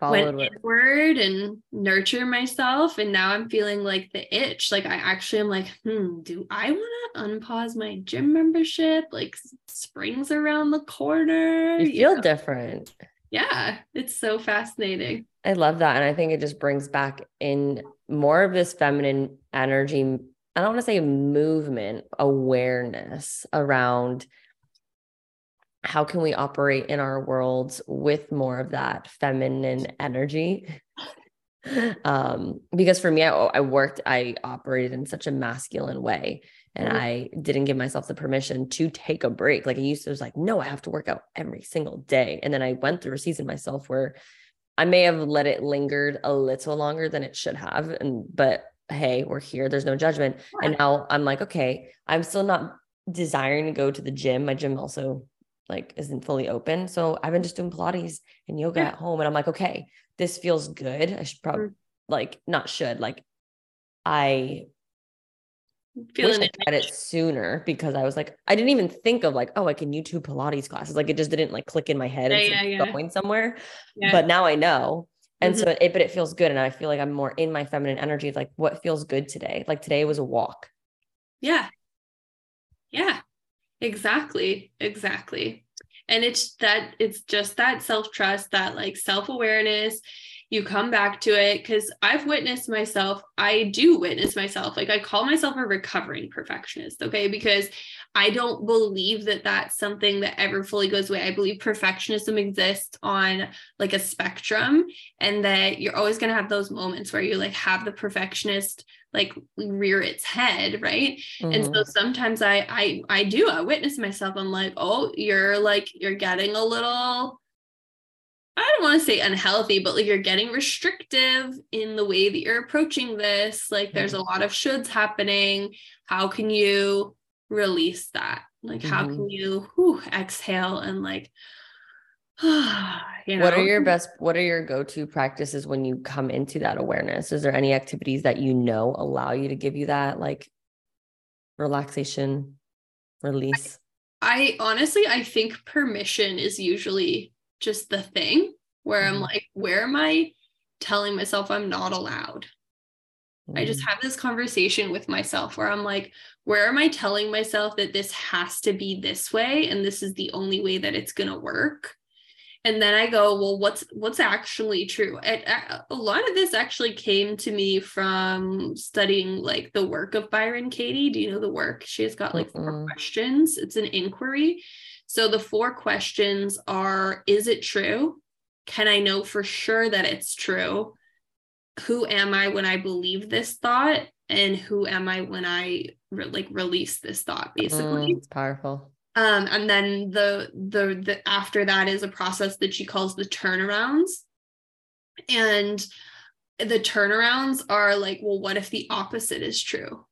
Followed went inward and nurture myself. And now I'm feeling like the itch. Like I actually am like, hmm, do I want to unpause my gym membership? Like springs around the corner. You feel know? different. Yeah, it's so fascinating. I love that. And I think it just brings back in more of this feminine energy. I don't want to say movement, awareness around how can we operate in our worlds with more of that feminine energy? Um because for me I, I worked i operated in such a masculine way and mm-hmm. i didn't give myself the permission to take a break. Like i used to was like no i have to work out every single day. And then i went through a season myself where i may have let it lingered a little longer than it should have and but hey we're here. There's no judgment. And now i'm like okay i'm still not desiring to go to the gym. My gym also like isn't fully open. So I've been just doing Pilates and yoga yeah. at home. And I'm like, okay, this feels good. I should probably mm. like not should like I Feeling wish I had it sooner because I was like, I didn't even think of like, oh, I can YouTube Pilates classes. Like it just didn't like click in my head yeah, and yeah, going somewhere. But now I know. And mm-hmm. so it, but it feels good. And I feel like I'm more in my feminine energy. Like what feels good today? Like today was a walk. Yeah. Yeah. Exactly. Exactly. And it's that it's just that self-trust, that like self-awareness. You come back to it because I've witnessed myself. I do witness myself. Like I call myself a recovering perfectionist. Okay. Because I don't believe that that's something that ever fully goes away. I believe perfectionism exists on like a spectrum and that you're always going to have those moments where you like have the perfectionist like rear its head right mm-hmm. and so mm-hmm. sometimes I, I i do i witness myself i'm like oh you're like you're getting a little I don't want to say unhealthy, but like you're getting restrictive in the way that you're approaching this. Like there's a lot of shoulds happening. How can you release that? Like, mm-hmm. how can you whew, exhale and like, you know? What are your best, what are your go to practices when you come into that awareness? Is there any activities that you know allow you to give you that like relaxation, release? I, I honestly, I think permission is usually just the thing where mm-hmm. I'm like, where am I telling myself I'm not allowed? Mm-hmm. I just mm. have this conversation with myself where I'm like, where am I telling myself that this has to be this way and this is the only way that it's going to work? And then i go well what's what's actually true? And uh, a lot of this actually came to me from studying like the work of byron katie. Do you know the work? She has got like mm 4 questions. It's an inquiry. So the four questions are is it true? Can i know for sure that it's true? Who am i when i believe this thought? And who am i when i re- like release this thought basically. Mm, it's powerful um, and then the, the the after that is a process that she calls the turnarounds. And the turnarounds are like, well, what if the opposite is true?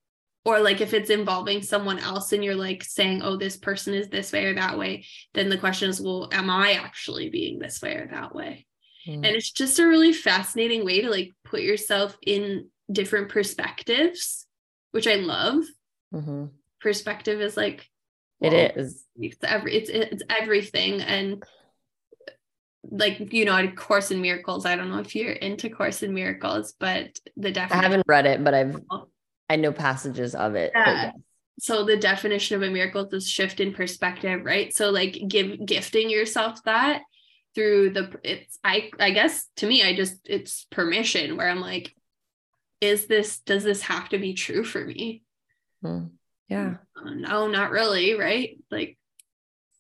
Or like if it's involving someone else and you're like saying, oh, this person is this way or that way, then the question is, well, am I actually being this way or that way? Mm. And it's just a really fascinating way to like put yourself in different perspectives, which I love. Mm-hmm. Perspective is like it is. It's every it's it's everything and like you know a course in miracles i don't know if you're into course in miracles but the definition i haven't read it but i've i know passages of it yeah. so the definition of a miracle is shift in perspective right so like give gifting yourself that through the it's i i guess to me i just it's permission where i'm like is this does this have to be true for me hmm. Yeah. No, not really. Right. Like,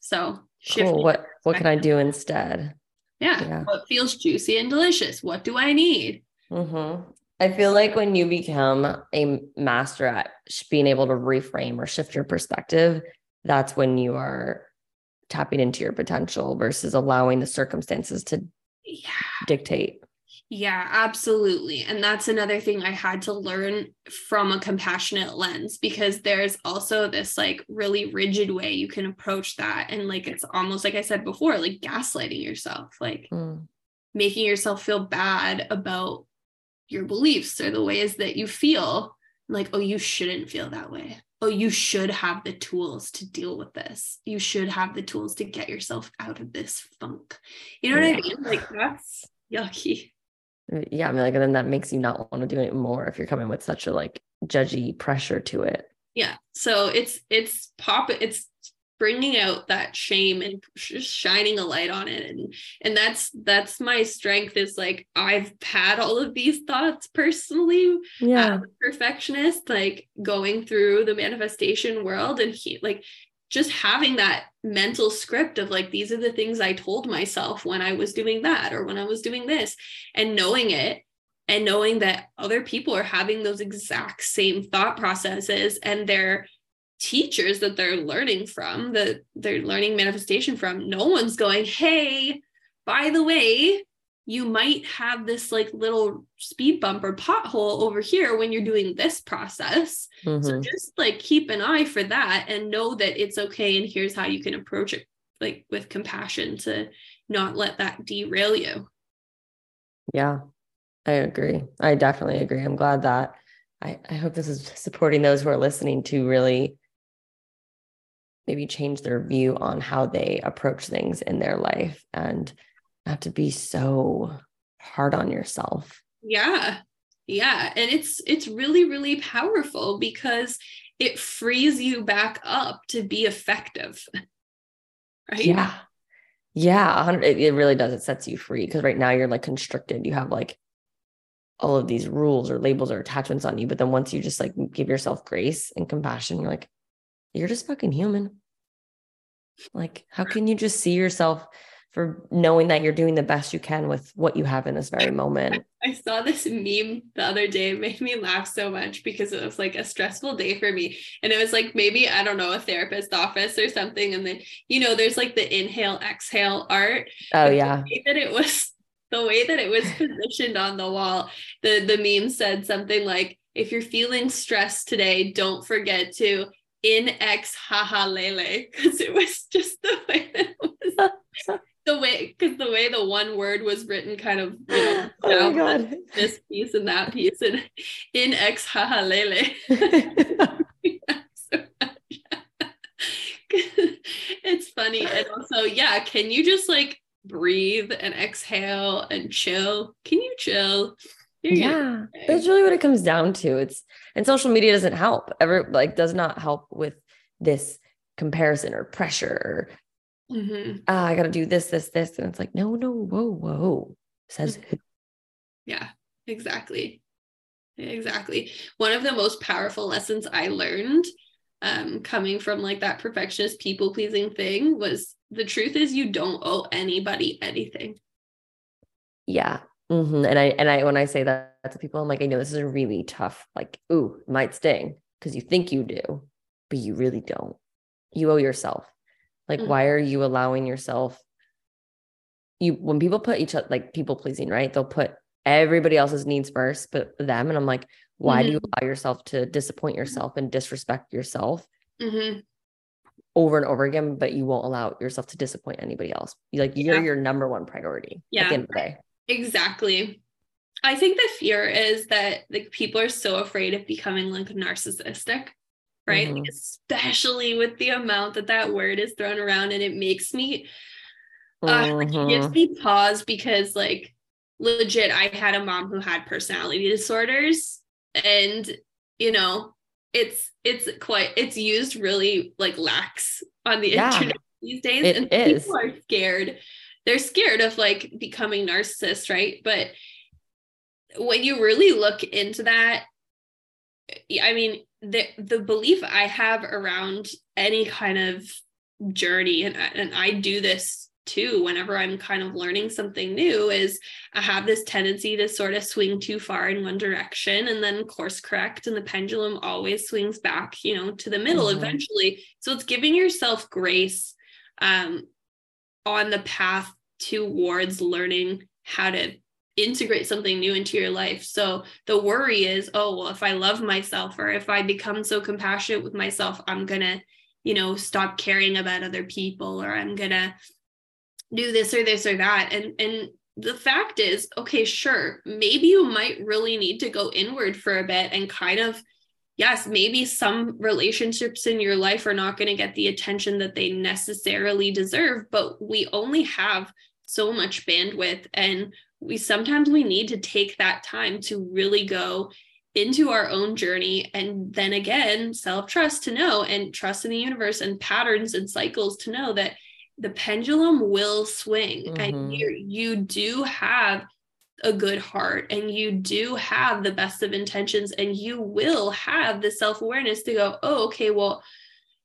so cool. What, what can I do instead? Yeah. yeah. What feels juicy and delicious? What do I need? Mm-hmm. I feel like when you become a master at being able to reframe or shift your perspective, that's when you are tapping into your potential versus allowing the circumstances to yeah. dictate. Yeah, absolutely. And that's another thing I had to learn from a compassionate lens because there's also this like really rigid way you can approach that. And like it's almost like I said before, like gaslighting yourself, like mm. making yourself feel bad about your beliefs or the ways that you feel. Like, oh, you shouldn't feel that way. Oh, you should have the tools to deal with this. You should have the tools to get yourself out of this funk. You know what. I mean? Like that's yucky yeah i mean like and then that makes you not want to do it more if you're coming with such a like judgy pressure to it. Yeah so it's it's pop it's bringing out that shame and just shining a light on it and and that's that's my strength is like i've had all of these thoughts personally uh, yeah. perfectionist like going through the manifestation world and he like just having that mental script of like these are the things I told myself when I was doing that or when I was doing this. And knowing it and knowing that other people are having those exact same thought processes and they're teachers that they're learning from that they're learning manifestation from no one's going hey by the way you might have this like little speed bump or pothole over here when you're doing this process. Mm-hmm. So just like keep an eye for that and know that it's okay. And here's how you can approach it like with compassion to not let that derail you. Yeah, I agree. I definitely agree. I'm glad that I, I hope this is supporting those who are listening to really maybe change their view on how they approach things in their life and have to be so hard on yourself. Yeah. Yeah, and it's it's really really powerful because it frees you back up to be effective. Right? Yeah. Yeah, it really does. It sets you free because right now you're like constricted. You have like all of these rules or labels or attachments on you. But then once you just like give yourself grace and compassion, you're like, you're just fucking human. Like, how can you just see yourself for knowing that you're doing the best you can with what you have in this very moment. I saw this meme the other day. It made me laugh so much because it was like a stressful day for me. And it was like maybe, I don't know, a therapist office or something. And then, you know, there's like the inhale, exhale art. Oh, yeah. that it was the way that it was positioned on the wall, the, the meme said something like, if you're feeling stressed today, don't forget to in ex haha lele. Cause it was just the way that it was the way because the way the one word was written kind of you know, oh my God. this piece and that piece and in ex hahalele it's funny and also yeah can you just like breathe and exhale and chill? Can you chill? Yeah that's really what it comes down to. It's and social media doesn't help. Ever like does not help with this comparison or pressure or Mm-hmm. Ah, I got to do this, this, this. And it's like, no, no, whoa, whoa. Says Mhm. who? Yeah, exactly. Exactly. One of the most powerful lessons I learned um, coming from like that perfectionist people pleasing thing was the truth is you don't owe anybody anything. Yeah. hmm And I, and I, when I say that to people, I'm like, I know this is a really tough, like, ooh, might sting because you think you do, but you really don't. You owe yourself. Like, Mhm. why are you allowing yourself? You, when people put each other, like people pleasing, right? They'll put everybody else's needs first, but them. And I'm like, why do you allow yourself to disappoint yourself and disrespect yourself hmm over and over again, but you won't allow yourself to disappoint anybody else? You like, you're Yeah. your number one priority at Yeah. the end of the day. Exactly. I think the fear is that like people are so afraid of becoming like narcissistic, right? Like, Mhm. especially with the amount that that word is thrown around, and it makes me uh, like, it gives me pause because like legit, I had a mom who had personality disorders, and you know, it's it's quite it's used really like lax on the Yeah. internet these days, and is. people are scared. They're scared of like becoming narcissists, right? But when you really look into that, I mean, the the belief I have around any kind of journey, and I- and I do this too whenever I'm kind of learning something new, is I have this tendency to sort of swing too far in one direction and then course correct, and the pendulum always swings back, you know, to the middle Mhm. eventually. So it's giving yourself grace um, on the path towards learning how to integrate something new into your life. So the worry is, oh, well, if I love myself or if I become so compassionate with myself, I'm going to, you know, stop caring about other people or I'm going to do this or this or that. And and the fact is, okay, sure, maybe you might really need to go inward for a bit and kind of yes, maybe some relationships in your life are not going to get the attention that they necessarily deserve, but we only have so much bandwidth and we sometimes we need to take that time to really go into our own journey and then again self-trust to know and trust in the universe and patterns and cycles to know that the pendulum will swing Mhm. and you you do have a good heart and you do have the best of intentions and you will have the self-awareness to go oh okay well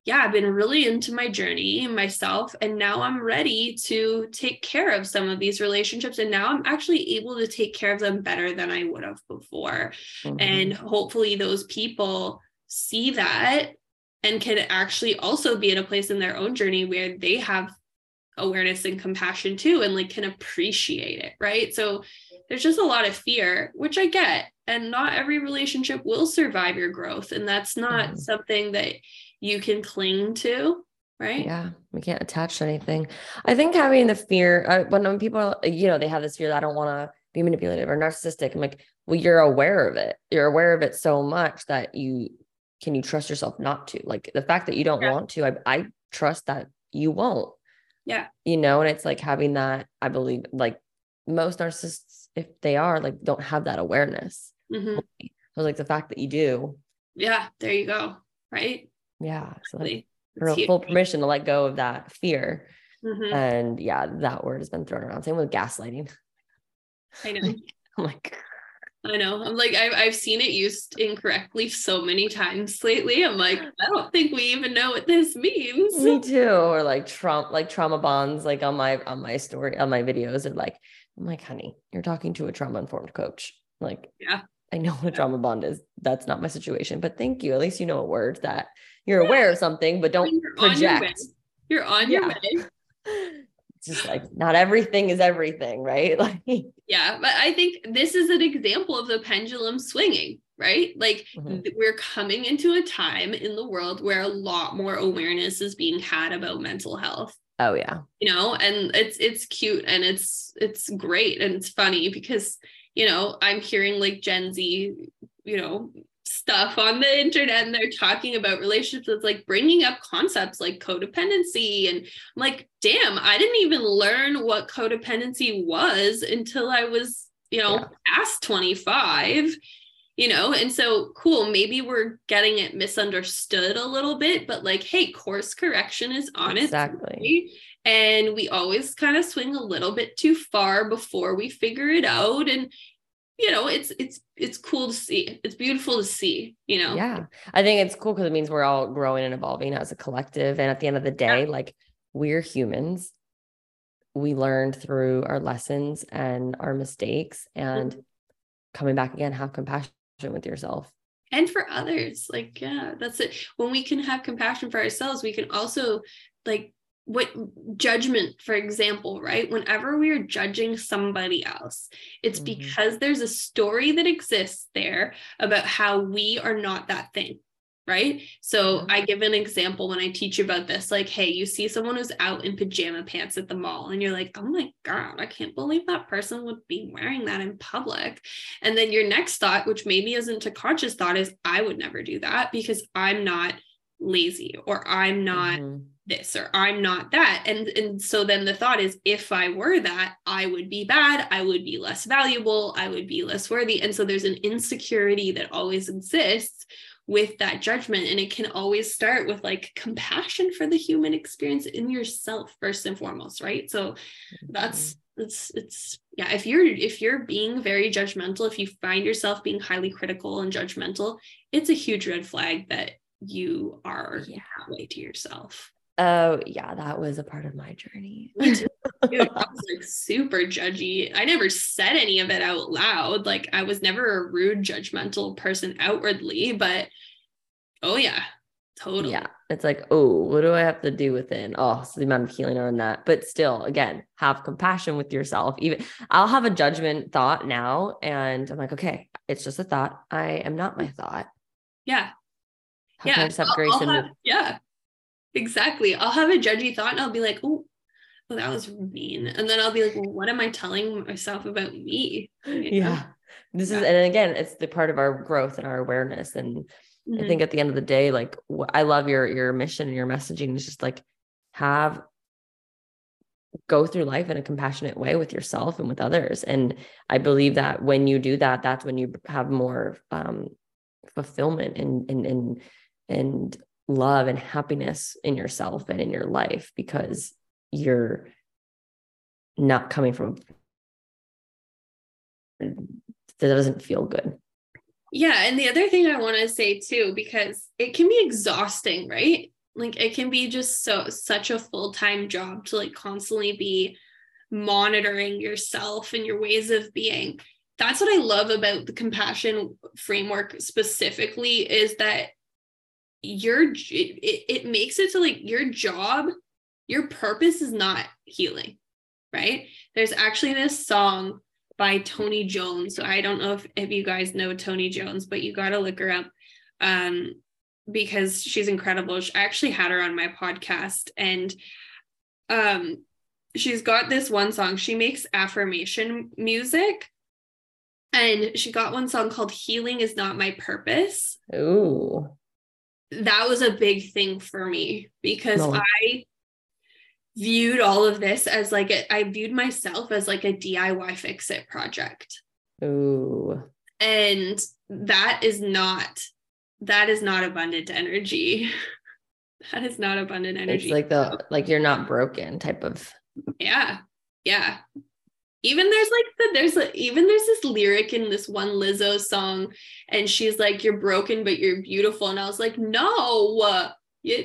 yeah i've been really into my journey myself and now i'm ready to take care of some of these relationships and now i'm actually able to take care of them better than i would have before Mhm. and hopefully those people see that and can actually also be in a place in their own journey where they have awareness and compassion too and like can appreciate it right so there's just a lot of fear which i get and not every relationship will survive your growth and that's not Mhm. something that you can cling to right Yeah, we can't attach to anything. I think having the fear uh, when when people, you know, they have this fear that I don't want to be manipulative or narcissistic. I'm like, well, you're aware of it. You're aware of it so much that you can you trust yourself not to. Like the fact that you don't Yeah. want to, I, I trust that you won't. Yeah. You know, and it's like having that. I believe like most narcissists, if they are like, don't have that awareness. Mhm. So like the fact that you do, yeah there you go right yeah. So like It's full permission to let go of that fear. Mhm. And yeah, that word has been thrown around. Same with gaslighting. i know I'm like, I know. I'm like, I've, I've seen it used incorrectly so many times lately. I'm like, I don't think we even know what this means. me too. Or like Trump, like trauma bonds, like on my on my story, on my videos, are like, I'm like, honey, you're talking to a trauma informed coach. Like, Yeah. I know what a trauma bond is. That's not my situation. But thank you. At least you know a word that you're aware of something, but don't You're on your project. You're on your Yeah. way. Just like not everything is everything, right? Like Yeah. But I think this is an example of the pendulum swinging, right? Like Mhm. th- we're coming into a time in the world where a lot more awareness is being had about mental health. oh yeah. you know and it's it's cute and it's it's great and it's funny because you know i'm hearing like gen z you know stuff on the internet and they're talking about relationships it's like bringing up concepts like codependency and i'm like damn i didn't even learn what codependency was until i was you know Yeah. past 25 you know and so cool maybe we're getting it misunderstood a little bit but like hey course correction is on Exactly. And we always kind of swing a little bit too far before we figure it out. And you know it's it's it's cool to see. It's beautiful to see you know? Yeah. I think it's cool because it means we're all growing and evolving as a collective. And at the end of the day yeah. like we're humans. We learned through our lessons and our mistakes and mm-hmm. coming back again have compassion with yourself. And for others like yeah that's it. When we can have compassion for ourselves we can also like what judgment for example right whenever we are judging somebody else it's mm-hmm. because there's a story that exists there about how we are not that thing right so mm-hmm. i give an example when i teach you about this like hey you see someone who's out in pajama pants at the mall and you're like oh my god i can't believe that person would be wearing that in public and then your next thought which maybe isn't a conscious thought is i would never do that because i'm not lazy or i'm not mm-hmm this or I'm not that. And and so then the thought is if I were that, I would be bad, I would be less valuable, I would be less worthy. And so there's an insecurity that always exists with that judgment and it can always start with like compassion for the human experience in yourself first and foremost, right? So that's mm-hmm. it's it's yeah if you're if you're being very judgmental if you find yourself being highly critical and judgmental it's a huge red flag that you are yeah. that way to yourself Oh yeah, that was a part of my journey. Dude, I was like super judgy. I never said any of it out loud. Like I was never a rude, judgmental person outwardly, but oh yeah, totally. Yeah. It's like, oh, what do I have to do within? Oh, so the amount of healing on that. But still, again, have compassion with yourself. Even I'll have a judgment thought now. And I'm like, okay, it's just a thought. I am not my thought. Yeah. How yeah. I'll, I'll have, yeah exactly. I'll have a judgy thought and I'll be like, oh, well, that was mean. And then I'll be like, well, what am I telling myself about me? You know? Yeah. This yeah. is, and again, it's the part of our growth and our awareness. And mm-hmm. I think at the end of the day, like I love your, your mission and your messaging is just like have, go through life in a compassionate way with yourself and with others. And I believe that when you do that, that's when you have more um, fulfillment and, and, and, and love and happiness in yourself and in your life because you're not coming from that doesn't feel good. Yeah. And the other thing I want to say too, because it can be exhausting, right? Like it can be just so such a full-time job to like constantly be monitoring yourself and your ways of being. That's what I love about the compassion framework specifically is that your it, it makes it to like your job your purpose is not healing right? There's actually this song by toni jones. So i don't know if, if you guys know toni jones but you got to look her up um because she's incredible. I actually had her on my podcast and um she's got this one song. She makes affirmation music and she got one song called healing is not my purpose. Ooh that was a big thing for me because no. I viewed all of this as like a, I viewed myself as like a DIY fix it project. Ooh. And that is not that is not abundant energy. that is not abundant energy. It's like the like you're not broken type of Yeah. Yeah even there's like the, there's like, even there's this lyric in this one Lizzo song, and she's like, "You're broken, but you're beautiful," and I was like, "No."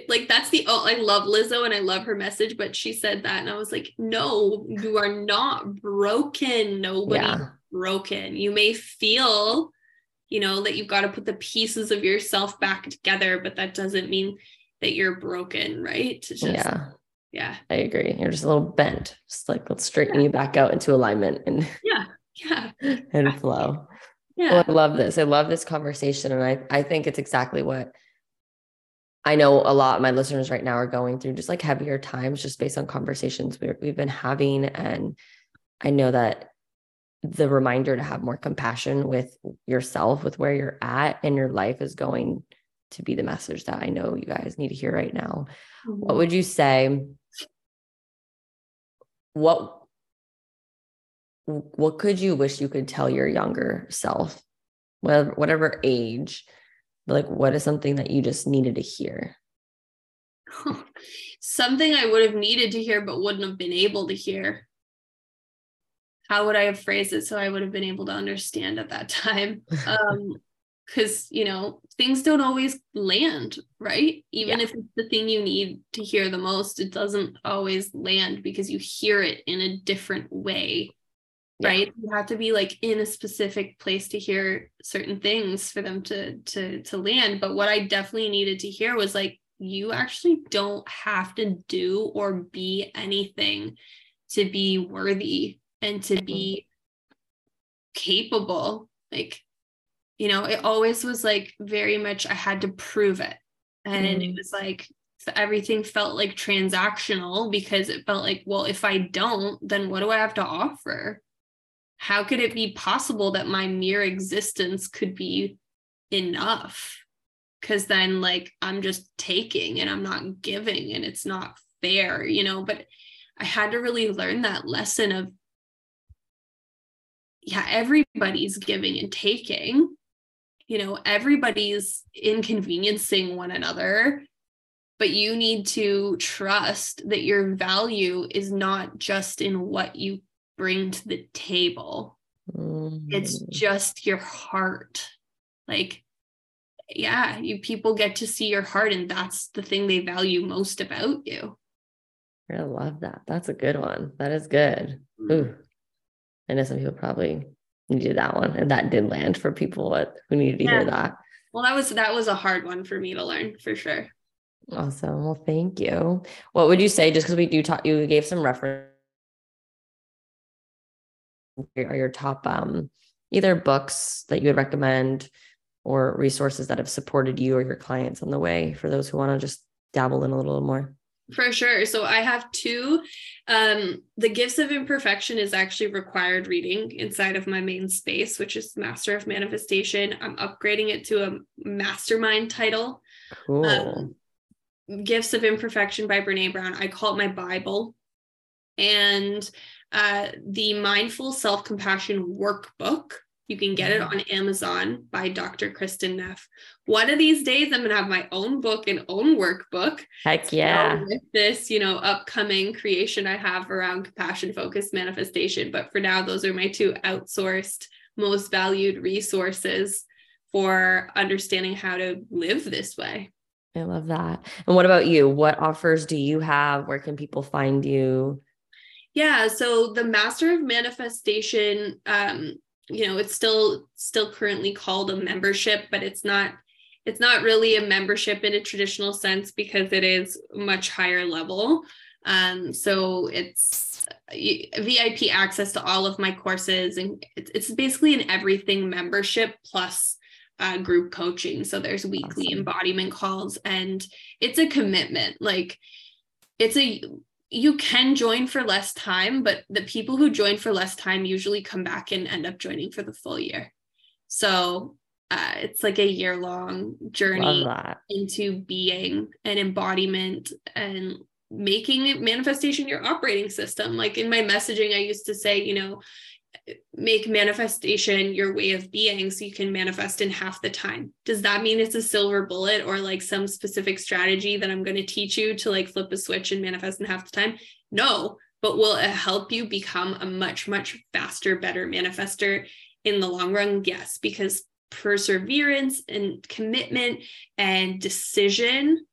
like that's the oh I love Lizzo and I love her message, but she said that and I was like, no, you are not broken. Nobody yeah. broken. You may feel, you know, that you've got to put the pieces of yourself back together, but that doesn't mean that you're broken, right? Just, yeah yeah. I agree. You're just a little bent. Just like let's straighten yeah. you back out into alignment and yeah. Yeah. and flow. Yeah. Well, i love this. I love this conversation and i i think it's exactly what i know a lot of my listeners right now are going through just like heavier times just based on conversations we we've been having and i know that the reminder to have more compassion with yourself with where you're at in your life is going to be the message that i know you guys need to hear right now. Mm-hmm. what would you say what what could you wish you could tell your younger self whatever, whatever age like what is something that you just needed to hear something I would have needed to hear but wouldn't have been able to hear. How would I have phrased it so I would have been able to understand at that time? Um, because you know things don't always land right? Even yeah. if it's the thing you need to hear the most it doesn't always land because you hear it in a different way yeah. right? You have to be like in a specific place to hear certain things for them to to to land. But what i definitely needed to hear was like you actually don't have to do or be anything to be worthy and to be mm-hmm. capable. Like you know it always was like very much i had to prove it. And mm. it was like everything felt like transactional because it felt like well if i don't then what do i have to offer? How could it be possible that my mere existence could be enough? Because then like i'm just taking and i'm not giving and it's not fair you know? But i had to really learn that lesson of yeah everybody's giving and taking you know everybody's inconveniencing one another but you need to trust that your value is not just in what you bring to the table mm. it's just your heart like yeah you people get to see your heart and that's the thing they value most about you i love that that's a good one that is good mm. Ooh. i know some people probably needed that one. And that did land for people who needed to yeah. hear that. Well that was that was a hard one for me to learn for sure. Awesome. Well thank you. What would you say just because we do talk you gave some reference? Are your top um either books that you would recommend or resources that have supported you or your clients on the way for those who want to just dabble in a little more for sure. So I have two. Um, the Gifts of Imperfection is actually required reading inside of my main space, which is Master of Manifestation. I'm upgrading it to a mastermind title. Cool. Um, Gifts of Imperfection by Brene Brown. I call it my Bible. And uh, the Mindful Self Compassion Workbook you can get it mm-hmm. on Amazon by Dr. Kristin Neff. One of these days, I'm going to have my own book and own workbook. Heck yeah. With this, you know, upcoming creation I have around compassion focused manifestation. But for now, those are my two outsourced, most valued resources for understanding how to live this way. I love that. And what about you? What offers do you have? Where can people find you? Yeah, so the Master of Manifestation um, you know it's still still currently called a membership but it's not it's not really a membership in a traditional sense because it is much higher level. Um, so it's vip access to all of my courses and it's, it's basically an everything membership plus uh, group coaching. So there's weekly awesome. embodiment calls and it's a commitment. Like it's a you can join for less time, but the people who join for less time usually come back and end up joining for the full year. So uh, it's like a year long journey into being an embodiment and making manifestation your operating system. Like in my messaging, I used to say, you know, make manifestation your way of being so you can manifest in half the time. Does that mean it's a silver bullet or like some specific strategy that I'm going to teach you to like flip a switch and manifest in half the time? No, but will it help you become a much, much faster, better manifester in the long run? Yes, because perseverance and commitment and decision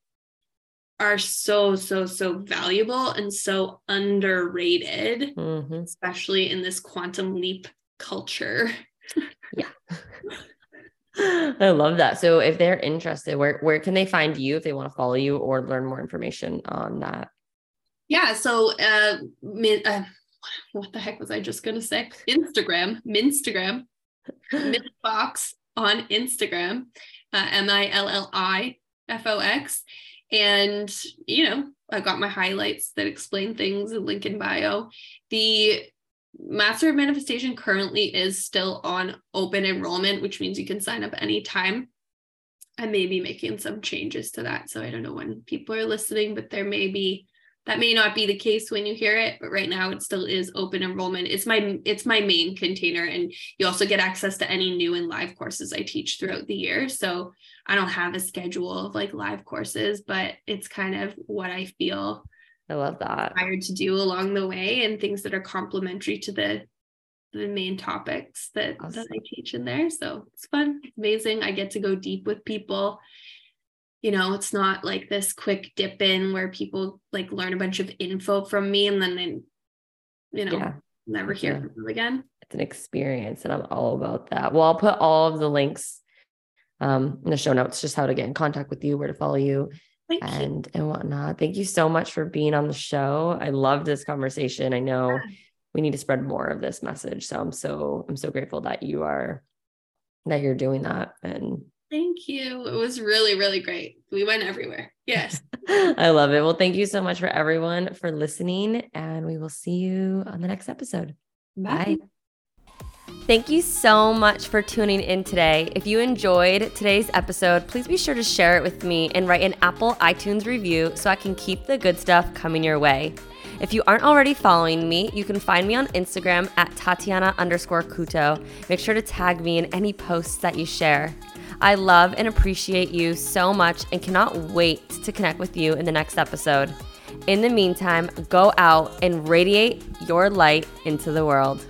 are so so so valuable and so underrated mm-hmm. especially in this quantum leap culture yeah I love that. So if they're interested, where where can they find you if they want to follow you or learn more information on that? Yeah, so uh, min, uh what the heck was I just gonna say? Instagram, Minstagram, Millifox on Instagram, uh, M I L L I F O X. And, you know, I got my highlights that explain things in link in bio. The Master of Manifestation currently is still on open enrollment, which means you can sign up anytime. I may be making some changes to that. So I don't know when people are listening, but there may be that may not be the case when you hear it, but right now it still is open enrollment. It's my it's my main container and you also get access to any new and live courses I teach throughout the year. So I don't have a schedule of like live courses, but it's kind of what I feel I love that. Inspired to do along the way and things that are complementary to the the main topics that, awesome. that I teach in there. So it's fun, it's amazing. I get to go deep with people. You know, it's not like this quick dip in where people like learn a bunch of info from me and then they, you know, yeah. never hear yeah. from them again. It's an experience and I'm all about that. Well, I'll put all of the links um, in the show notes, just how to get in contact with you, where to follow you, Thank and you. and whatnot. Thank you so much for being on the show. I love this conversation. I know yeah. we need to spread more of this message. So I'm so I'm so grateful that you are that you're doing that. And thank you. It was really, really great. We went everywhere. Yes. I love it. Well, thank you so much for everyone for listening. And we will see you on the next episode. Bye. Bye. Thank you so much for tuning in today. If you enjoyed today's episode, please be sure to share it with me and write an Apple iTunes review so I can keep the good stuff coming your way. If you aren't already following me, you can find me on Instagram at Tatiana underscore Couto. Make sure to tag me in any posts that you share. I love and appreciate you so much and cannot wait to connect with you in the next episode. In the meantime, go out and radiate your light into the world.